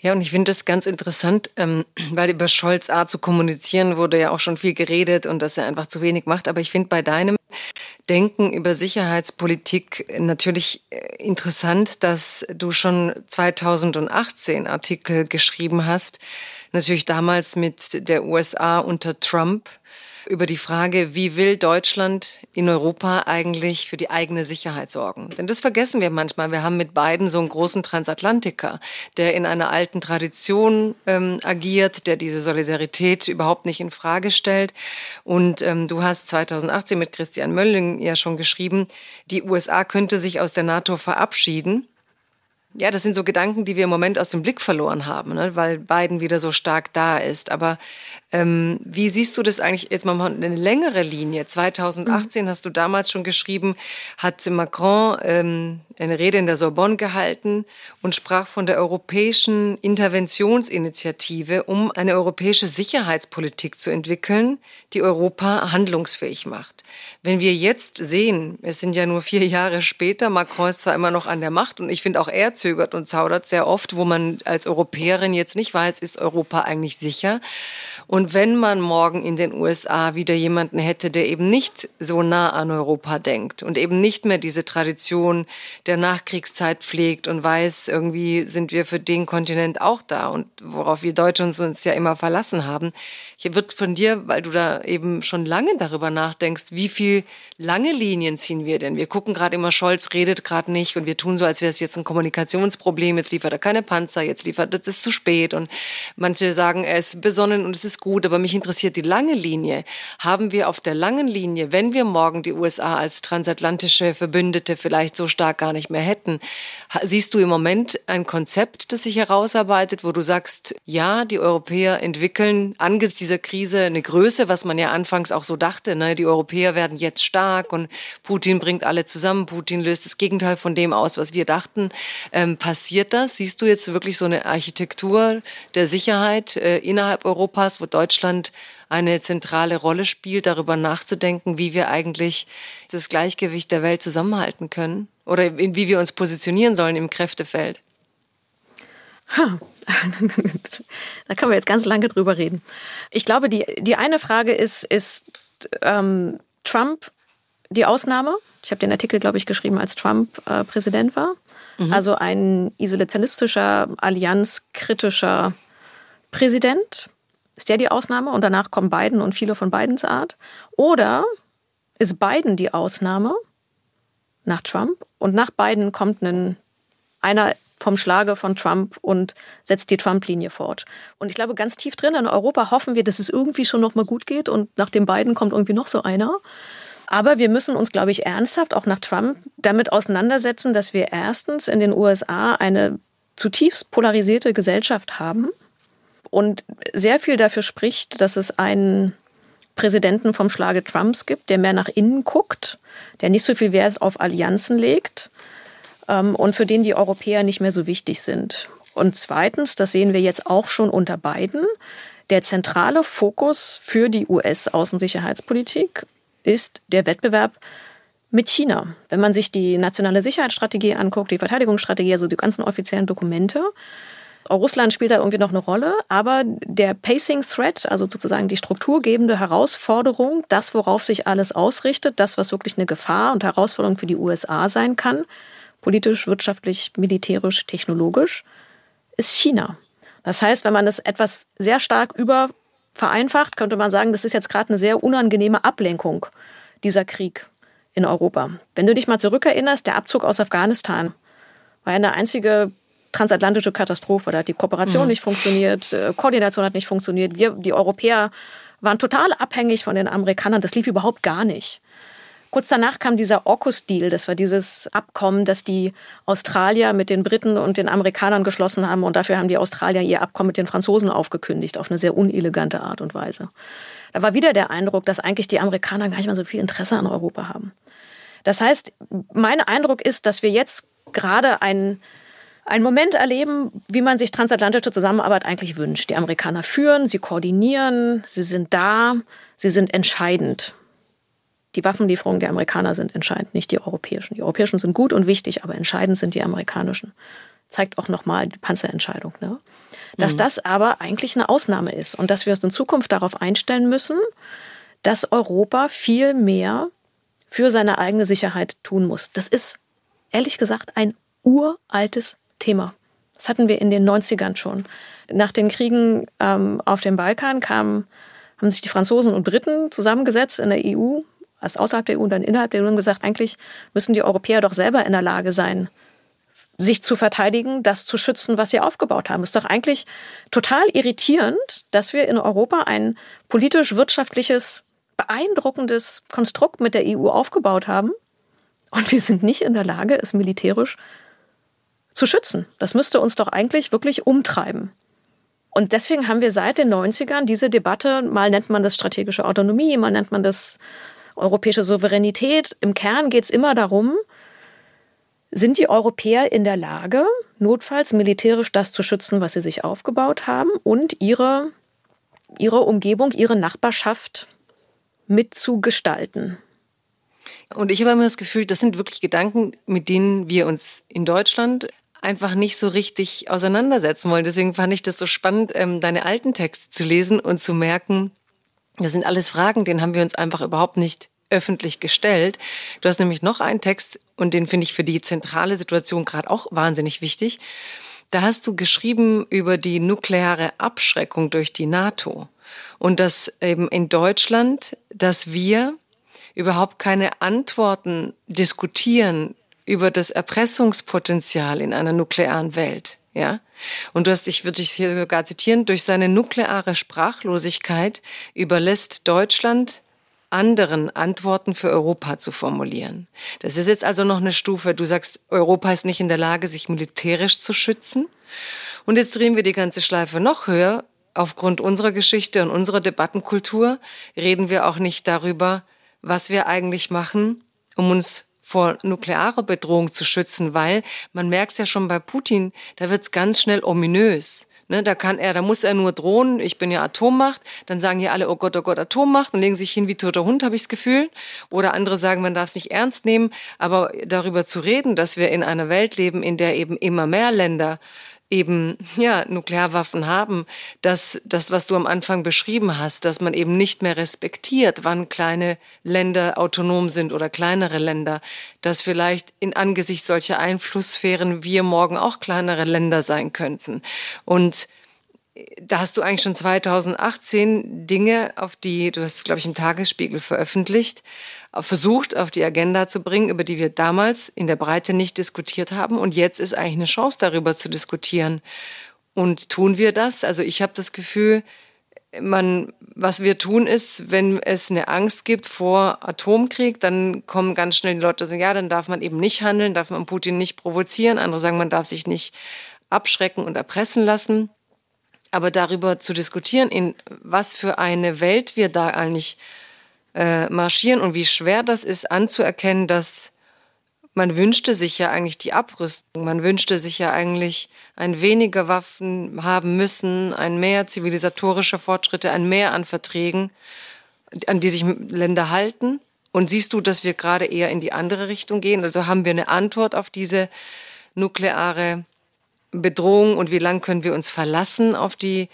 Ja, und ich finde das ganz interessant, ähm, weil über Scholz Art zu kommunizieren wurde ja auch schon viel geredet und dass er einfach zu wenig macht. Aber ich finde bei deinem Denken über Sicherheitspolitik natürlich äh, interessant, dass du schon 2018 Artikel geschrieben hast, natürlich damals mit der USA unter Trump über die Frage, wie will Deutschland in Europa eigentlich für die eigene Sicherheit sorgen? Denn das vergessen wir manchmal. Wir haben mit beiden so einen großen Transatlantiker, der in einer alten Tradition ähm, agiert, der diese Solidarität überhaupt nicht in Frage stellt. Und ähm, du hast 2018 mit Christian Mölling ja schon geschrieben, die USA könnte sich aus der NATO verabschieden Ja, das sind so Gedanken, die wir im Moment aus dem Blick verloren haben, ne? weil Biden wieder so stark da ist. Aber ähm, wie siehst du das eigentlich jetzt mal eine längere Linie? 2018 mhm. hast du damals schon geschrieben, hat Macron ähm, eine Rede in der Sorbonne gehalten und sprach von der europäischen Interventionsinitiative, um eine europäische Sicherheitspolitik zu entwickeln, die Europa handlungsfähig macht. Wenn wir jetzt sehen, es sind ja nur vier Jahre später, Macron ist zwar immer noch an der Macht und ich finde auch er zögert und zaudert sehr oft, wo man als Europäerin jetzt nicht weiß, ist Europa eigentlich sicher. Und wenn man morgen in den USA wieder jemanden hätte, der eben nicht so nah an Europa denkt und eben nicht mehr diese Tradition der Nachkriegszeit pflegt und weiß, irgendwie sind wir für den Kontinent auch da und worauf wir Deutsche uns, uns ja immer verlassen haben. Hier wird von dir, weil du da eben schon lange darüber nachdenkst, wie viel lange Linien ziehen wir denn? Wir gucken gerade immer, Scholz redet gerade nicht und wir tun so, als wäre es jetzt ein Kommunikationsproblem. Jetzt liefert er keine Panzer, jetzt liefert er es zu spät und manche sagen, er ist besonnen und es ist gut, aber mich interessiert die lange Linie. Haben wir auf der langen Linie, wenn wir morgen die USA als transatlantische Verbündete vielleicht so stark gar nicht mehr hätten, siehst du im Moment ein Konzept, das sich herausarbeitet, wo du sagst, ja, die Europäer entwickeln angesichts dieser Krise eine Größe, was man ja anfangs auch so dachte, ne? die Europäer werden jetzt stark und Putin bringt alle zusammen, Putin löst das Gegenteil von dem aus, was wir dachten. Ähm, passiert das? Siehst du jetzt wirklich so eine Architektur der Sicherheit äh, innerhalb Europas, wo Deutschland eine zentrale Rolle spielt, darüber nachzudenken, wie wir eigentlich das Gleichgewicht der Welt zusammenhalten können oder wie wir uns positionieren sollen im Kräftefeld? da können wir jetzt ganz lange drüber reden. Ich glaube, die, die eine Frage ist, ist ähm, Trump die Ausnahme? Ich habe den Artikel, glaube ich, geschrieben, als Trump äh, Präsident war. Mhm. Also ein isolationistischer, allianzkritischer Präsident. Ist der die Ausnahme? Und danach kommen Biden und viele von Bidens Art? Oder ist Biden die Ausnahme nach Trump? Und nach Biden kommt ein, einer vom Schlage von Trump und setzt die Trump-Linie fort. Und ich glaube, ganz tief drin in Europa hoffen wir, dass es irgendwie schon noch mal gut geht und nach dem Biden kommt irgendwie noch so einer. Aber wir müssen uns, glaube ich, ernsthaft auch nach Trump damit auseinandersetzen, dass wir erstens in den USA eine zutiefst polarisierte Gesellschaft haben und sehr viel dafür spricht, dass es einen Präsidenten vom Schlage Trumps gibt, der mehr nach innen guckt, der nicht so viel Wert auf Allianzen legt ähm, und für den die Europäer nicht mehr so wichtig sind. Und zweitens, das sehen wir jetzt auch schon unter Biden, der zentrale Fokus für die US-Außensicherheitspolitik ist der Wettbewerb mit China. Wenn man sich die nationale Sicherheitsstrategie anguckt, die Verteidigungsstrategie, also die ganzen offiziellen Dokumente, Russland spielt da irgendwie noch eine Rolle, aber der Pacing Threat, also sozusagen die strukturgebende Herausforderung, das, worauf sich alles ausrichtet, das, was wirklich eine Gefahr und Herausforderung für die USA sein kann, politisch, wirtschaftlich, militärisch, technologisch, ist China. Das heißt, wenn man es etwas sehr stark übervereinfacht, könnte man sagen, das ist jetzt gerade eine sehr unangenehme Ablenkung dieser Krieg in Europa. Wenn du dich mal zurückerinnerst, der Abzug aus Afghanistan war eine einzige transatlantische Katastrophe. Da hat die Kooperation mhm. nicht funktioniert, äh, Koordination hat nicht funktioniert. Wir, die Europäer, waren total abhängig von den Amerikanern. Das lief überhaupt gar nicht. Kurz danach kam dieser AUKUS-Deal. Das war dieses Abkommen, das die Australier mit den Briten und den Amerikanern geschlossen haben. Und dafür haben die Australier ihr Abkommen mit den Franzosen aufgekündigt, auf eine sehr unelegante Art und Weise. Da war wieder der Eindruck, dass eigentlich die Amerikaner gar nicht mehr so viel Interesse an Europa haben. Das heißt, mein Eindruck ist, dass wir jetzt gerade einen einen Moment erleben, wie man sich transatlantische Zusammenarbeit eigentlich wünscht. Die Amerikaner führen, sie koordinieren, sie sind da, sie sind entscheidend. Die Waffenlieferungen der Amerikaner sind entscheidend, nicht die europäischen. Die europäischen sind gut und wichtig, aber entscheidend sind die amerikanischen. Zeigt auch nochmal die Panzerentscheidung. Ne? Dass mhm. das aber eigentlich eine Ausnahme ist und dass wir uns in Zukunft darauf einstellen müssen, dass Europa viel mehr für seine eigene Sicherheit tun muss. Das ist ehrlich gesagt ein uraltes Thema. Das hatten wir in den 90ern schon. Nach den Kriegen ähm, auf dem Balkan kamen, haben sich die Franzosen und Briten zusammengesetzt in der EU, erst außerhalb der EU und dann innerhalb der EU und gesagt, eigentlich müssen die Europäer doch selber in der Lage sein, sich zu verteidigen, das zu schützen, was sie aufgebaut haben. Ist doch eigentlich total irritierend, dass wir in Europa ein politisch-wirtschaftliches, beeindruckendes Konstrukt mit der EU aufgebaut haben und wir sind nicht in der Lage, es militärisch zu schützen. Das müsste uns doch eigentlich wirklich umtreiben. Und deswegen haben wir seit den 90ern diese Debatte, mal nennt man das strategische Autonomie, mal nennt man das europäische Souveränität. Im Kern geht es immer darum, sind die Europäer in der Lage, notfalls militärisch das zu schützen, was sie sich aufgebaut haben und ihre, ihre Umgebung, ihre Nachbarschaft mitzugestalten? Und ich habe immer das Gefühl, das sind wirklich Gedanken, mit denen wir uns in Deutschland einfach nicht so richtig auseinandersetzen wollen. Deswegen fand ich das so spannend, ähm, deine alten Texte zu lesen und zu merken, das sind alles Fragen, denen haben wir uns einfach überhaupt nicht öffentlich gestellt. Du hast nämlich noch einen Text und den finde ich für die zentrale Situation gerade auch wahnsinnig wichtig. Da hast du geschrieben über die nukleare Abschreckung durch die NATO und dass eben in Deutschland, dass wir überhaupt keine Antworten diskutieren über das Erpressungspotenzial in einer nuklearen Welt. Ja? Und du hast, ich würde dich hier sogar zitieren, durch seine nukleare Sprachlosigkeit überlässt Deutschland anderen Antworten für Europa zu formulieren. Das ist jetzt also noch eine Stufe. Du sagst, Europa ist nicht in der Lage, sich militärisch zu schützen. Und jetzt drehen wir die ganze Schleife noch höher. Aufgrund unserer Geschichte und unserer Debattenkultur reden wir auch nicht darüber, was wir eigentlich machen, um uns vor nuklearer Bedrohung zu schützen, weil man merkt es ja schon bei Putin, da wird es ganz schnell ominös. Ne, da kann er, da muss er nur drohen, ich bin ja Atommacht, dann sagen hier alle, oh Gott, oh Gott, Atommacht und legen sich hin wie toter Hund, habe ich das Gefühl. Oder andere sagen, man darf es nicht ernst nehmen. Aber darüber zu reden, dass wir in einer Welt leben, in der eben immer mehr Länder eben ja Nuklearwaffen haben, dass das, was du am Anfang beschrieben hast, dass man eben nicht mehr respektiert, wann kleine Länder autonom sind oder kleinere Länder, dass vielleicht in Angesicht solcher Einflusssphären wir morgen auch kleinere Länder sein könnten. Und da hast du eigentlich schon 2018 Dinge, auf die, du hast, glaube ich, im Tagesspiegel veröffentlicht, versucht auf die Agenda zu bringen, über die wir damals in der Breite nicht diskutiert haben. Und jetzt ist eigentlich eine Chance, darüber zu diskutieren. Und tun wir das? Also ich habe das Gefühl, man, was wir tun ist, wenn es eine Angst gibt vor Atomkrieg, dann kommen ganz schnell die Leute und sagen, ja, dann darf man eben nicht handeln, darf man Putin nicht provozieren. Andere sagen, man darf sich nicht abschrecken und erpressen lassen. Aber darüber zu diskutieren, in was für eine Welt wir da eigentlich äh, marschieren und wie schwer das ist anzuerkennen, dass man wünschte sich ja eigentlich die Abrüstung, man wünschte sich ja eigentlich ein weniger Waffen haben müssen, ein mehr zivilisatorische Fortschritte, ein mehr an Verträgen, an die sich Länder halten. Und siehst du, dass wir gerade eher in die andere Richtung gehen? Also haben wir eine Antwort auf diese nukleare Bedrohung und wie lange können wir uns verlassen auf die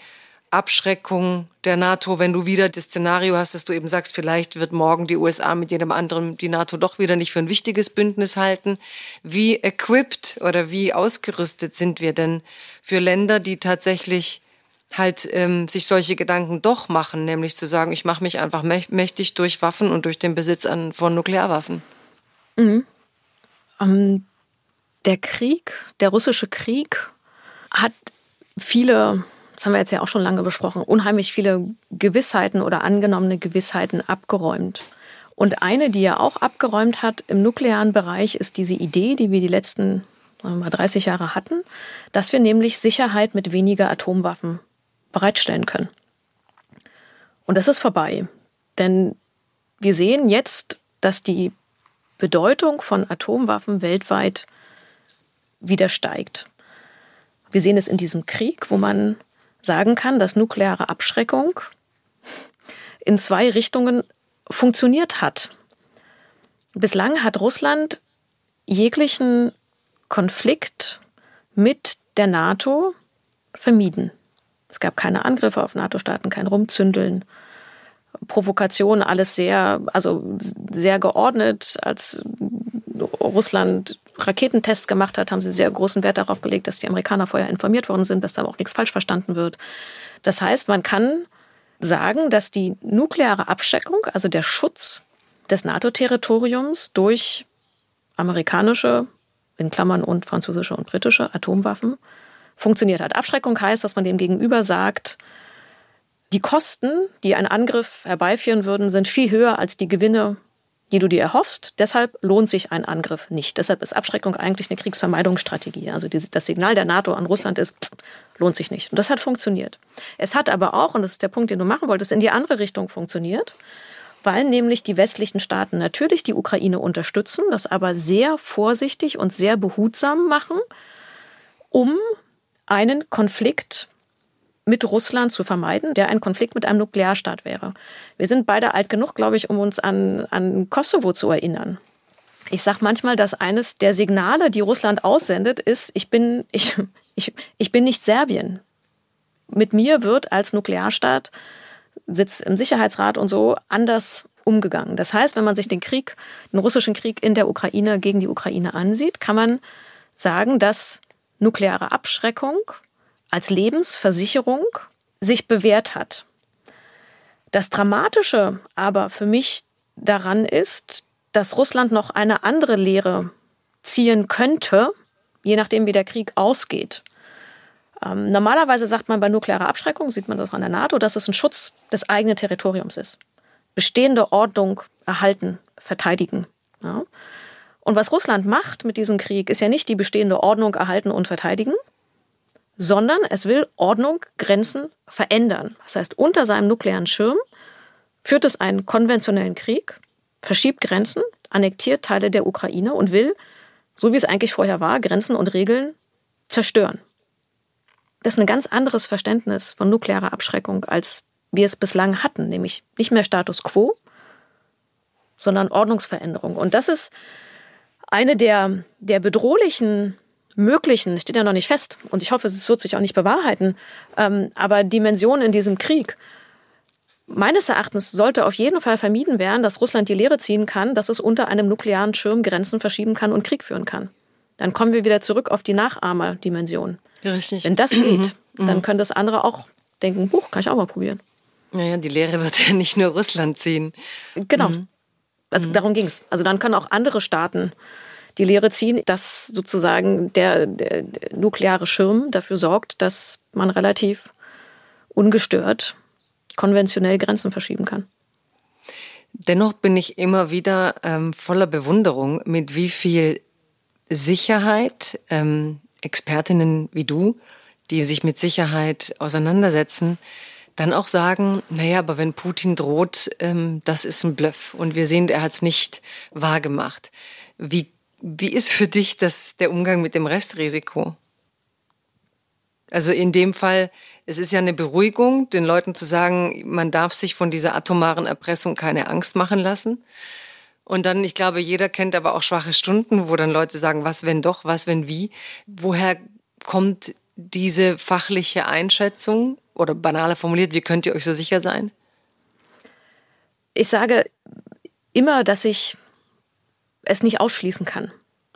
Abschreckung der NATO, wenn du wieder das Szenario hast, dass du eben sagst, vielleicht wird morgen die USA mit jedem anderen die NATO doch wieder nicht für ein wichtiges Bündnis halten. Wie equipped oder wie ausgerüstet sind wir denn für Länder, die tatsächlich halt ähm, sich solche Gedanken doch machen, nämlich zu sagen, ich mache mich einfach mächtig durch Waffen und durch den Besitz an, von Nuklearwaffen? Mhm. Um, der Krieg, der russische Krieg hat viele das haben wir jetzt ja auch schon lange besprochen, unheimlich viele Gewissheiten oder angenommene Gewissheiten abgeräumt. Und eine, die er auch abgeräumt hat im nuklearen Bereich, ist diese Idee, die wir die letzten mal 30 Jahre hatten, dass wir nämlich Sicherheit mit weniger Atomwaffen bereitstellen können. Und das ist vorbei. Denn wir sehen jetzt, dass die Bedeutung von Atomwaffen weltweit wieder steigt. Wir sehen es in diesem Krieg, wo man sagen kann, dass nukleare Abschreckung in zwei Richtungen funktioniert hat. Bislang hat Russland jeglichen Konflikt mit der NATO vermieden. Es gab keine Angriffe auf NATO-Staaten, kein Rumzündeln, Provokation, alles sehr, also sehr geordnet. Als Russland Raketentests gemacht hat, haben sie sehr großen Wert darauf gelegt, dass die Amerikaner vorher informiert worden sind, dass da auch nichts falsch verstanden wird. Das heißt, man kann sagen, dass die nukleare Abschreckung, also der Schutz des NATO-Territoriums durch amerikanische, in Klammern und französische und britische Atomwaffen funktioniert hat. Abschreckung heißt, dass man dem Gegenüber sagt, die Kosten, die ein Angriff herbeiführen würden, sind viel höher als die Gewinne, die du dir erhoffst. Deshalb lohnt sich ein Angriff nicht. Deshalb ist Abschreckung eigentlich eine Kriegsvermeidungsstrategie. Also das Signal der NATO an Russland ist, pff, lohnt sich nicht. Und das hat funktioniert. Es hat aber auch, und das ist der Punkt, den du machen wolltest, in die andere Richtung funktioniert, weil nämlich die westlichen Staaten natürlich die Ukraine unterstützen, das aber sehr vorsichtig und sehr behutsam machen, um einen Konflikt mit Russland zu vermeiden, der ein Konflikt mit einem Nuklearstaat wäre. Wir sind beide alt genug, glaube ich, um uns an, an Kosovo zu erinnern. Ich sage manchmal, dass eines der Signale, die Russland aussendet, ist, ich bin, ich, ich, ich bin nicht Serbien. Mit mir wird als Nuklearstaat, Sitz im Sicherheitsrat und so, anders umgegangen. Das heißt, wenn man sich den Krieg, den russischen Krieg in der Ukraine gegen die Ukraine ansieht, kann man sagen, dass nukleare Abschreckung als Lebensversicherung sich bewährt hat. Das Dramatische aber für mich daran ist, dass Russland noch eine andere Lehre ziehen könnte, je nachdem, wie der Krieg ausgeht. Ähm, normalerweise sagt man bei nuklearer Abschreckung, sieht man das an der NATO, dass es ein Schutz des eigenen Territoriums ist. Bestehende Ordnung erhalten, verteidigen. Ja. Und was Russland macht mit diesem Krieg, ist ja nicht die bestehende Ordnung erhalten und verteidigen, sondern es will Ordnung, Grenzen verändern. Das heißt, unter seinem nuklearen Schirm führt es einen konventionellen Krieg, verschiebt Grenzen, annektiert Teile der Ukraine und will, so wie es eigentlich vorher war, Grenzen und Regeln zerstören. Das ist ein ganz anderes Verständnis von nuklearer Abschreckung, als wir es bislang hatten, nämlich nicht mehr Status quo, sondern Ordnungsveränderung. Und das ist eine der, der bedrohlichen möglichen, steht ja noch nicht fest und ich hoffe, es wird sich auch nicht bewahrheiten, ähm, aber Dimensionen in diesem Krieg. Meines Erachtens sollte auf jeden Fall vermieden werden, dass Russland die Lehre ziehen kann, dass es unter einem nuklearen Schirm Grenzen verschieben kann und Krieg führen kann. Dann kommen wir wieder zurück auf die Nachahmerdimension. Richtig. Wenn das geht, mhm. dann können das andere auch denken, huch, kann ich auch mal probieren. Naja, die Lehre wird ja nicht nur Russland ziehen. Genau. Mhm. Also darum ging es. Also dann können auch andere Staaten die Lehre ziehen, dass sozusagen der, der, nukleare Schirm dafür sorgt, dass man relativ ungestört konventionell Grenzen verschieben kann. Dennoch bin ich immer wieder ähm, voller Bewunderung, mit wie viel Sicherheit ähm, Expertinnen wie du, die sich mit Sicherheit auseinandersetzen, dann auch sagen, naja, aber wenn Putin droht, ähm, das ist ein Bluff und wir sehen, er hat es nicht wahrgemacht. Wie wie ist für dich das, der Umgang mit dem Restrisiko? Also in dem Fall, es ist ja eine Beruhigung, den Leuten zu sagen, man darf sich von dieser atomaren Erpressung keine Angst machen lassen. Und dann, ich glaube, jeder kennt aber auch schwache Stunden, wo dann Leute sagen, was wenn doch, was wenn wie. Woher kommt diese fachliche Einschätzung oder banaler formuliert, wie könnt ihr euch so sicher sein? Ich sage immer, dass ich es nicht ausschließen kann.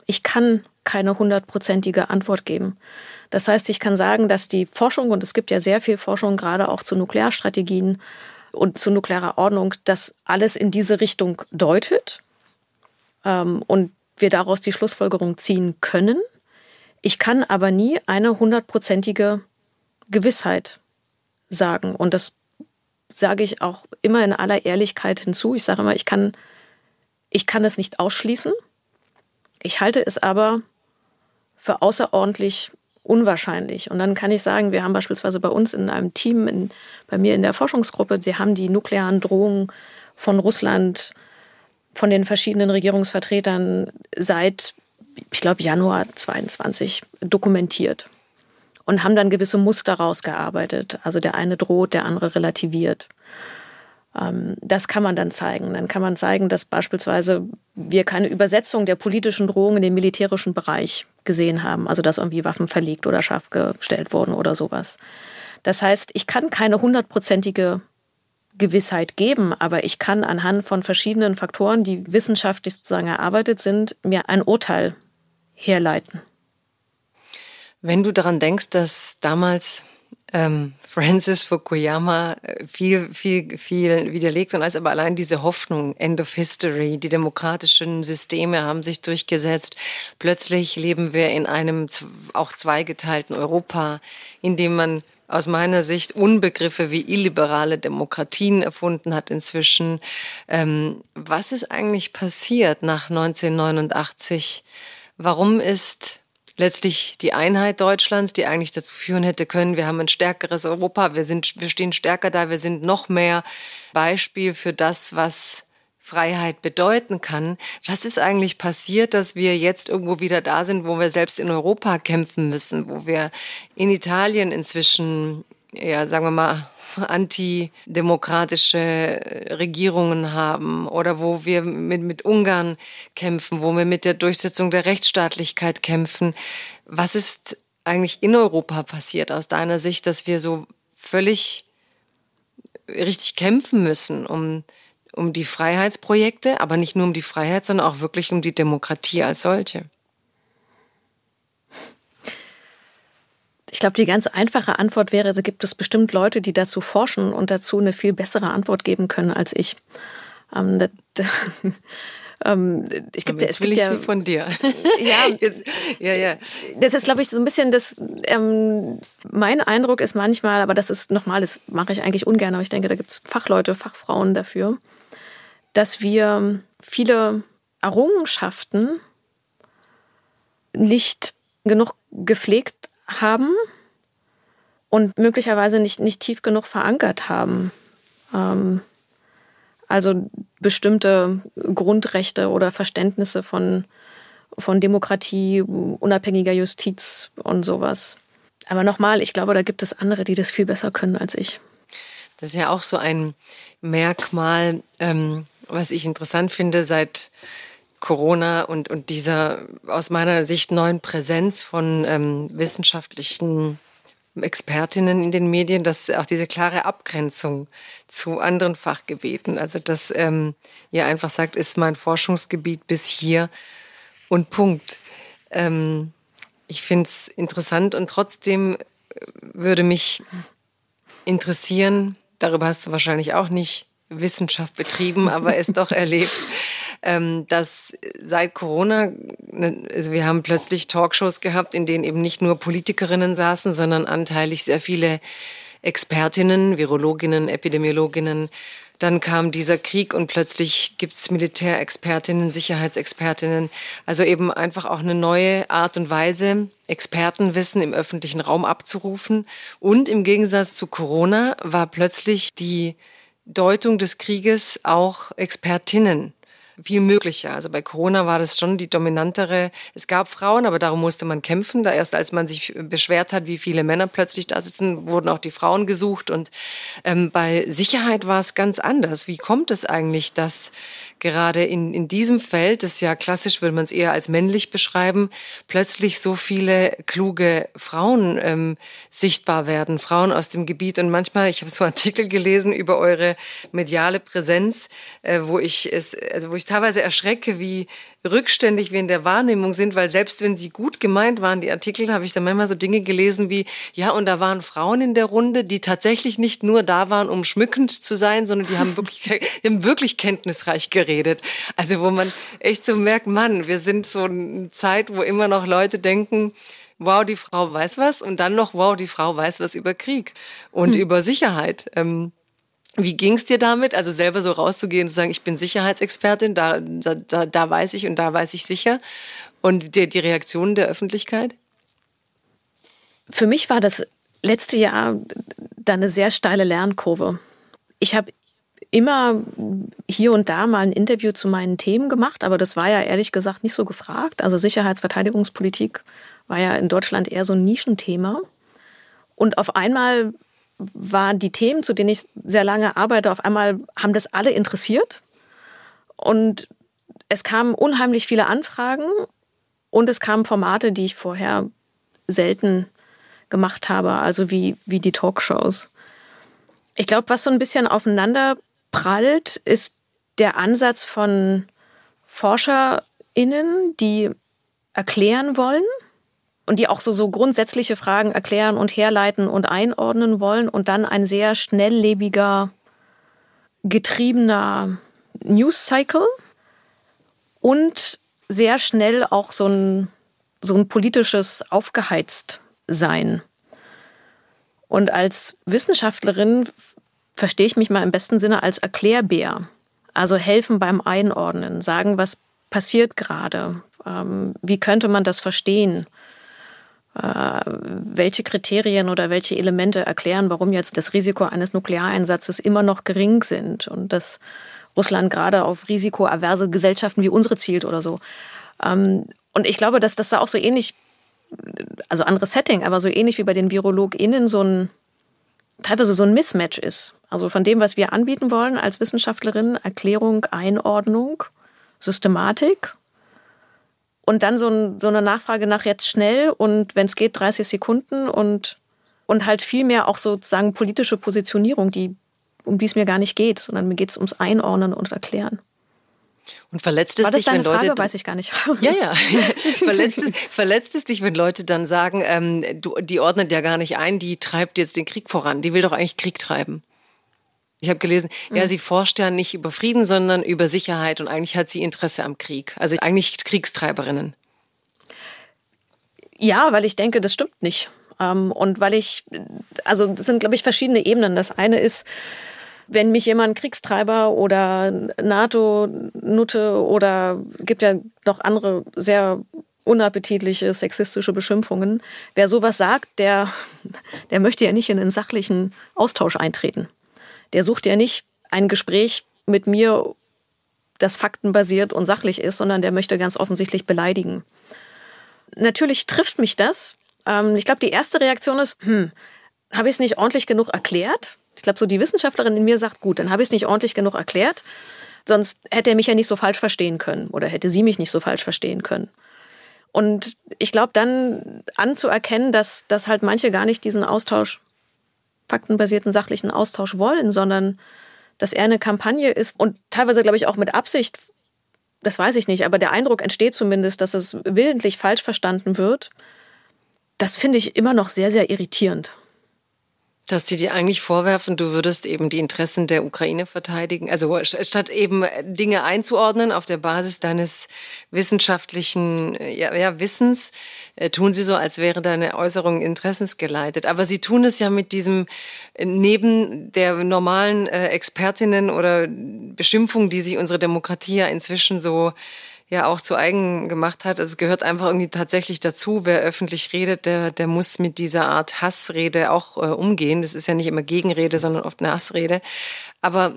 Ich kann keine hundertprozentige Antwort geben. Das heißt, ich kann sagen, dass die Forschung, und es gibt ja sehr viel Forschung, gerade auch zu Nuklearstrategien und zu nuklearer Ordnung, dass alles in diese Richtung deutet ähm, und wir daraus die Schlussfolgerung ziehen können. Ich kann aber nie eine hundertprozentige Gewissheit sagen. Und das sage ich auch immer in aller Ehrlichkeit hinzu. Ich sage immer, ich kann ich kann es nicht ausschließen. Ich halte es aber für außerordentlich unwahrscheinlich. Und dann kann ich sagen, wir haben beispielsweise bei uns in einem Team, in, bei mir in der Forschungsgruppe, sie haben die nuklearen Drohungen von Russland, von den verschiedenen Regierungsvertretern seit, ich glaube, Januar 22 dokumentiert und haben dann gewisse Muster rausgearbeitet. Also der eine droht, der andere relativiert. Ähm, das kann man dann zeigen. Dann kann man zeigen, dass beispielsweise wir keine Übersetzung der politischen Drohungen in den militärischen Bereich gesehen haben, also dass irgendwie Waffen verlegt oder scharf gestellt wurden oder sowas. Das heißt, ich kann keine hundertprozentige Gewissheit geben, aber ich kann anhand von verschiedenen Faktoren, die wissenschaftlich sozusagen erarbeitet sind, mir ein Urteil herleiten. Wenn du daran denkst, dass damals ähm, Francis Fukuyama äh, viel, viel, viel widerlegt und als aber allein diese Hoffnung, End of History, die demokratischen Systeme haben sich durchgesetzt. Plötzlich leben wir in einem auch zweigeteilten Europa, in dem man aus meiner Sicht Unbegriffe wie illiberale Demokratien erfunden hat inzwischen. Ähm, was ist eigentlich passiert nach 1989? Warum ist letztlich die Einheit Deutschlands, die eigentlich dazu führen hätte können, wir haben ein stärkeres Europa, wir, sind, wir stehen stärker da, wir sind noch mehr Beispiel für das, was Freiheit bedeuten kann. Was ist eigentlich passiert, dass wir jetzt irgendwo wieder da sind, wo wir selbst in Europa kämpfen müssen, wo wir in Italien inzwischen, ja, sagen wir mal, antidemokratische Regierungen haben oder wo wir mit, mit Ungarn kämpfen, wo wir mit der Durchsetzung der Rechtsstaatlichkeit kämpfen. Was ist eigentlich in Europa passiert aus deiner Sicht, dass wir so völlig richtig kämpfen müssen, um, um die Freiheitsprojekte, aber nicht nur um die Freiheit, sondern auch wirklich um die Demokratie als solche? Ich glaube, die ganz einfache Antwort wäre, also gibt es bestimmt Leute, die dazu forschen und dazu eine viel bessere Antwort geben können als ich. Ähm, das, ähm, ich gibt, es will gibt ich ja, von dir. Ja, Jetzt, ja, ja. Das ist, glaube ich, so ein bisschen das. Ähm, mein Eindruck ist manchmal, aber das ist nochmal, das mache ich eigentlich ungern, aber ich denke, da gibt es Fachleute, Fachfrauen dafür, dass wir viele Errungenschaften nicht genug gepflegt haben und möglicherweise nicht, nicht tief genug verankert haben. Ähm, also bestimmte Grundrechte oder Verständnisse von, von Demokratie, unabhängiger Justiz und sowas. Aber nochmal, ich glaube, da gibt es andere, die das viel besser können als ich. Das ist ja auch so ein Merkmal, ähm, was ich interessant finde, seit Corona und, und dieser aus meiner Sicht neuen Präsenz von ähm, wissenschaftlichen Expertinnen in den Medien, dass auch diese klare Abgrenzung zu anderen Fachgebieten, also dass ähm, ihr einfach sagt, ist mein Forschungsgebiet bis hier und Punkt. Ähm, ich finde es interessant und trotzdem äh, würde mich interessieren, darüber hast du wahrscheinlich auch nicht Wissenschaft betrieben, aber es doch erlebt, ähm, dass seit Corona, ne, also wir haben plötzlich Talkshows gehabt, in denen eben nicht nur Politikerinnen saßen, sondern anteilig sehr viele Expertinnen, Virologinnen, Epidemiologinnen. Dann kam dieser Krieg und plötzlich gibt's Militärexpertinnen, Sicherheitsexpertinnen. Also eben einfach auch eine neue Art und Weise, Expertenwissen im öffentlichen Raum abzurufen. Und im Gegensatz zu Corona war plötzlich die Deutung des Krieges auch Expertinnen viel möglicher. Also bei Corona war das schon die dominantere. Es gab Frauen, aber darum musste man kämpfen. Da erst als man sich beschwert hat, wie viele Männer plötzlich da sitzen, wurden auch die Frauen gesucht. Und ähm, bei Sicherheit war es ganz anders. Wie kommt es eigentlich, dass gerade in, in diesem Feld, das ja klassisch würde man es eher als männlich beschreiben, plötzlich so viele kluge Frauen ähm, sichtbar werden, Frauen aus dem Gebiet. Und manchmal, ich habe so Artikel gelesen über eure mediale Präsenz, äh, wo ich es, also wo ich teilweise erschrecke, wie rückständig wir in der Wahrnehmung sind, weil selbst wenn sie gut gemeint waren, die Artikel, habe ich dann manchmal so Dinge gelesen wie, ja, und da waren Frauen in der Runde, die tatsächlich nicht nur da waren, um schmückend zu sein, sondern die haben wirklich, die haben wirklich kenntnisreich geredet. Also wo man echt so merkt, Mann, wir sind so eine Zeit, wo immer noch Leute denken, wow, die Frau weiß was und dann noch, wow, die Frau weiß was über Krieg und hm. über Sicherheit. Ähm, wie ging es dir damit, also selber so rauszugehen und zu sagen, ich bin Sicherheitsexpertin, da, da, da weiß ich und da weiß ich sicher? Und die, die Reaktionen der Öffentlichkeit? Für mich war das letzte Jahr da eine sehr steile Lernkurve. Ich habe immer hier und da mal ein Interview zu meinen Themen gemacht, aber das war ja ehrlich gesagt nicht so gefragt. Also Sicherheitsverteidigungspolitik war ja in Deutschland eher so ein Nischenthema. Und auf einmal waren die Themen, zu denen ich sehr lange arbeite, auf einmal haben das alle interessiert. Und es kamen unheimlich viele Anfragen und es kamen Formate, die ich vorher selten gemacht habe, also wie, wie die Talkshows. Ich glaube, was so ein bisschen aufeinander prallt, ist der Ansatz von ForscherInnen, die erklären wollen und die auch so, so grundsätzliche Fragen erklären und herleiten und einordnen wollen und dann ein sehr schnelllebiger, getriebener News Cycle und sehr schnell auch so ein, so ein politisches Aufgeheiztsein. Und als Wissenschaftlerin verstehe ich mich mal im besten Sinne als Erklärbär. Also helfen beim Einordnen, sagen, was passiert gerade, ähm, wie könnte man das verstehen, welche Kriterien oder welche Elemente erklären, warum jetzt das Risiko eines Nukleareinsatzes immer noch gering sind und dass Russland gerade auf risikoaverse Gesellschaften wie unsere zielt oder so. Ähm, und ich glaube, dass das da auch so ähnlich, also anderes Setting, aber so ähnlich wie bei den VirologInnen so ein, teilweise so ein Mismatch ist. Also von dem, was wir anbieten wollen als Wissenschaftlerin, Erklärung, Einordnung, Systematik und dann so, ein, so, eine Nachfrage nach jetzt schnell und wenn es geht 30 Sekunden und, und halt viel mehr auch sozusagen politische Positionierung, die, um die es mir gar nicht geht, sondern mir geht es ums Einordnen und Erklären. Und verletzt es War das dich, deine wenn Leute. Frage? Weiß ich gar nicht. Ja, ja. verletzt, es, verletzt es dich, wenn Leute dann sagen, ähm, du, die ordnet ja gar nicht ein, die treibt jetzt den Krieg voran. Die will doch eigentlich Krieg treiben. Ich habe gelesen, mhm. ja, sie forscht ja nicht über Frieden, sondern über Sicherheit und eigentlich hat sie Interesse am Krieg. Also eigentlich Kriegstreiberinnen. Ja, weil ich denke, das stimmt nicht. Ähm, und weil ich, also das sind, glaube ich, verschiedene Ebenen. Das eine ist, wenn mich jemand Kriegstreiber oder NATO-Nutte oder gibt ja noch andere sehr unappetitliche sexistische Beschimpfungen. Wer sowas sagt, der, der möchte ja nicht in einen sachlichen Austausch eintreten. Der sucht ja nicht ein Gespräch mit mir, das faktenbasiert und sachlich ist, sondern der möchte ganz offensichtlich beleidigen. Natürlich trifft mich das. Ähm, ich glaube, die erste Reaktion ist, hm, habe ich es nicht ordentlich genug erklärt? Ich glaube, so die Wissenschaftlerin in mir sagt, gut, dann habe ich es nicht ordentlich genug erklärt. Sonst hätte er mich ja nicht so falsch verstehen können oder hätte sie mich nicht so falsch verstehen können. Und ich glaube, dann anzuerkennen, dass, dass halt manche gar nicht diesen Austausch, faktenbasierten, sachlichen Austausch wollen, sondern dass er eine Kampagne ist und teilweise, glaube ich, auch mit Absicht, das weiß ich nicht, aber der Eindruck entsteht zumindest, dass es willentlich falsch verstanden wird. Das finde ich immer noch sehr, sehr irritierend. Dass die dir eigentlich vorwerfen, du würdest eben die Interessen der Ukraine verteidigen. Also statt eben Dinge einzuordnen auf der Basis deines wissenschaftlichen ja, ja, Wissens, äh, tun sie so, als wäre deine Äußerung interessensgeleitet. Aber sie tun es ja mit diesem, äh, neben der normalen äh, Expertinnen oder Beschimpfung, die sich unsere Demokratie ja inzwischen so ja auch zu eigen gemacht hat. Also es gehört einfach irgendwie tatsächlich dazu. Wer öffentlich redet, der, der muss mit dieser Art Hassrede auch äh, umgehen. Das ist ja nicht immer Gegenrede, sondern oft eine Hassrede. Aber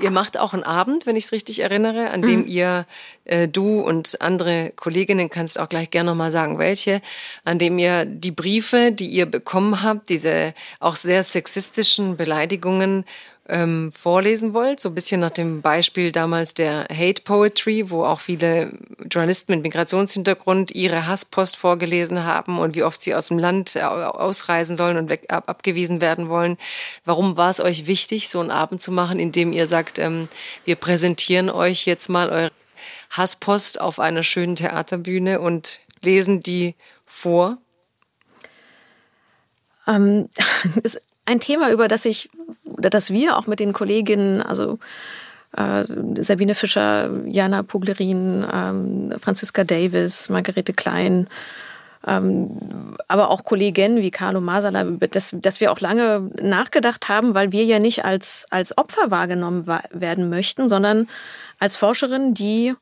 ihr macht auch einen Abend, wenn ich es richtig erinnere, an dem mhm. ihr, äh, du und andere Kolleginnen, kannst auch gleich gerne nochmal sagen, welche, an dem ihr die Briefe, die ihr bekommen habt, diese auch sehr sexistischen Beleidigungen ähm, vorlesen wollt, so ein bisschen nach dem Beispiel damals der Hate Poetry, wo auch viele Journalisten mit Migrationshintergrund ihre Hasspost vorgelesen haben und wie oft sie aus dem Land äh, ausreisen sollen und weg, ab, abgewiesen werden wollen. Warum war es euch wichtig, so einen Abend zu machen, in dem ihr sagt, ähm, wir präsentieren euch jetzt mal eure Hasspost auf einer schönen Theaterbühne und lesen die vor? Ähm, ein Thema, über das ich oder das wir auch mit den Kolleginnen, also äh, Sabine Fischer, Jana Puglerin, ähm, Franziska Davis, Margarete Klein, ähm, aber auch Kolleginnen wie Carlo Masala, dass, dass wir auch lange nachgedacht haben, weil wir ja nicht als, als Opfer wahrgenommen werden möchten, sondern als Forscherin, die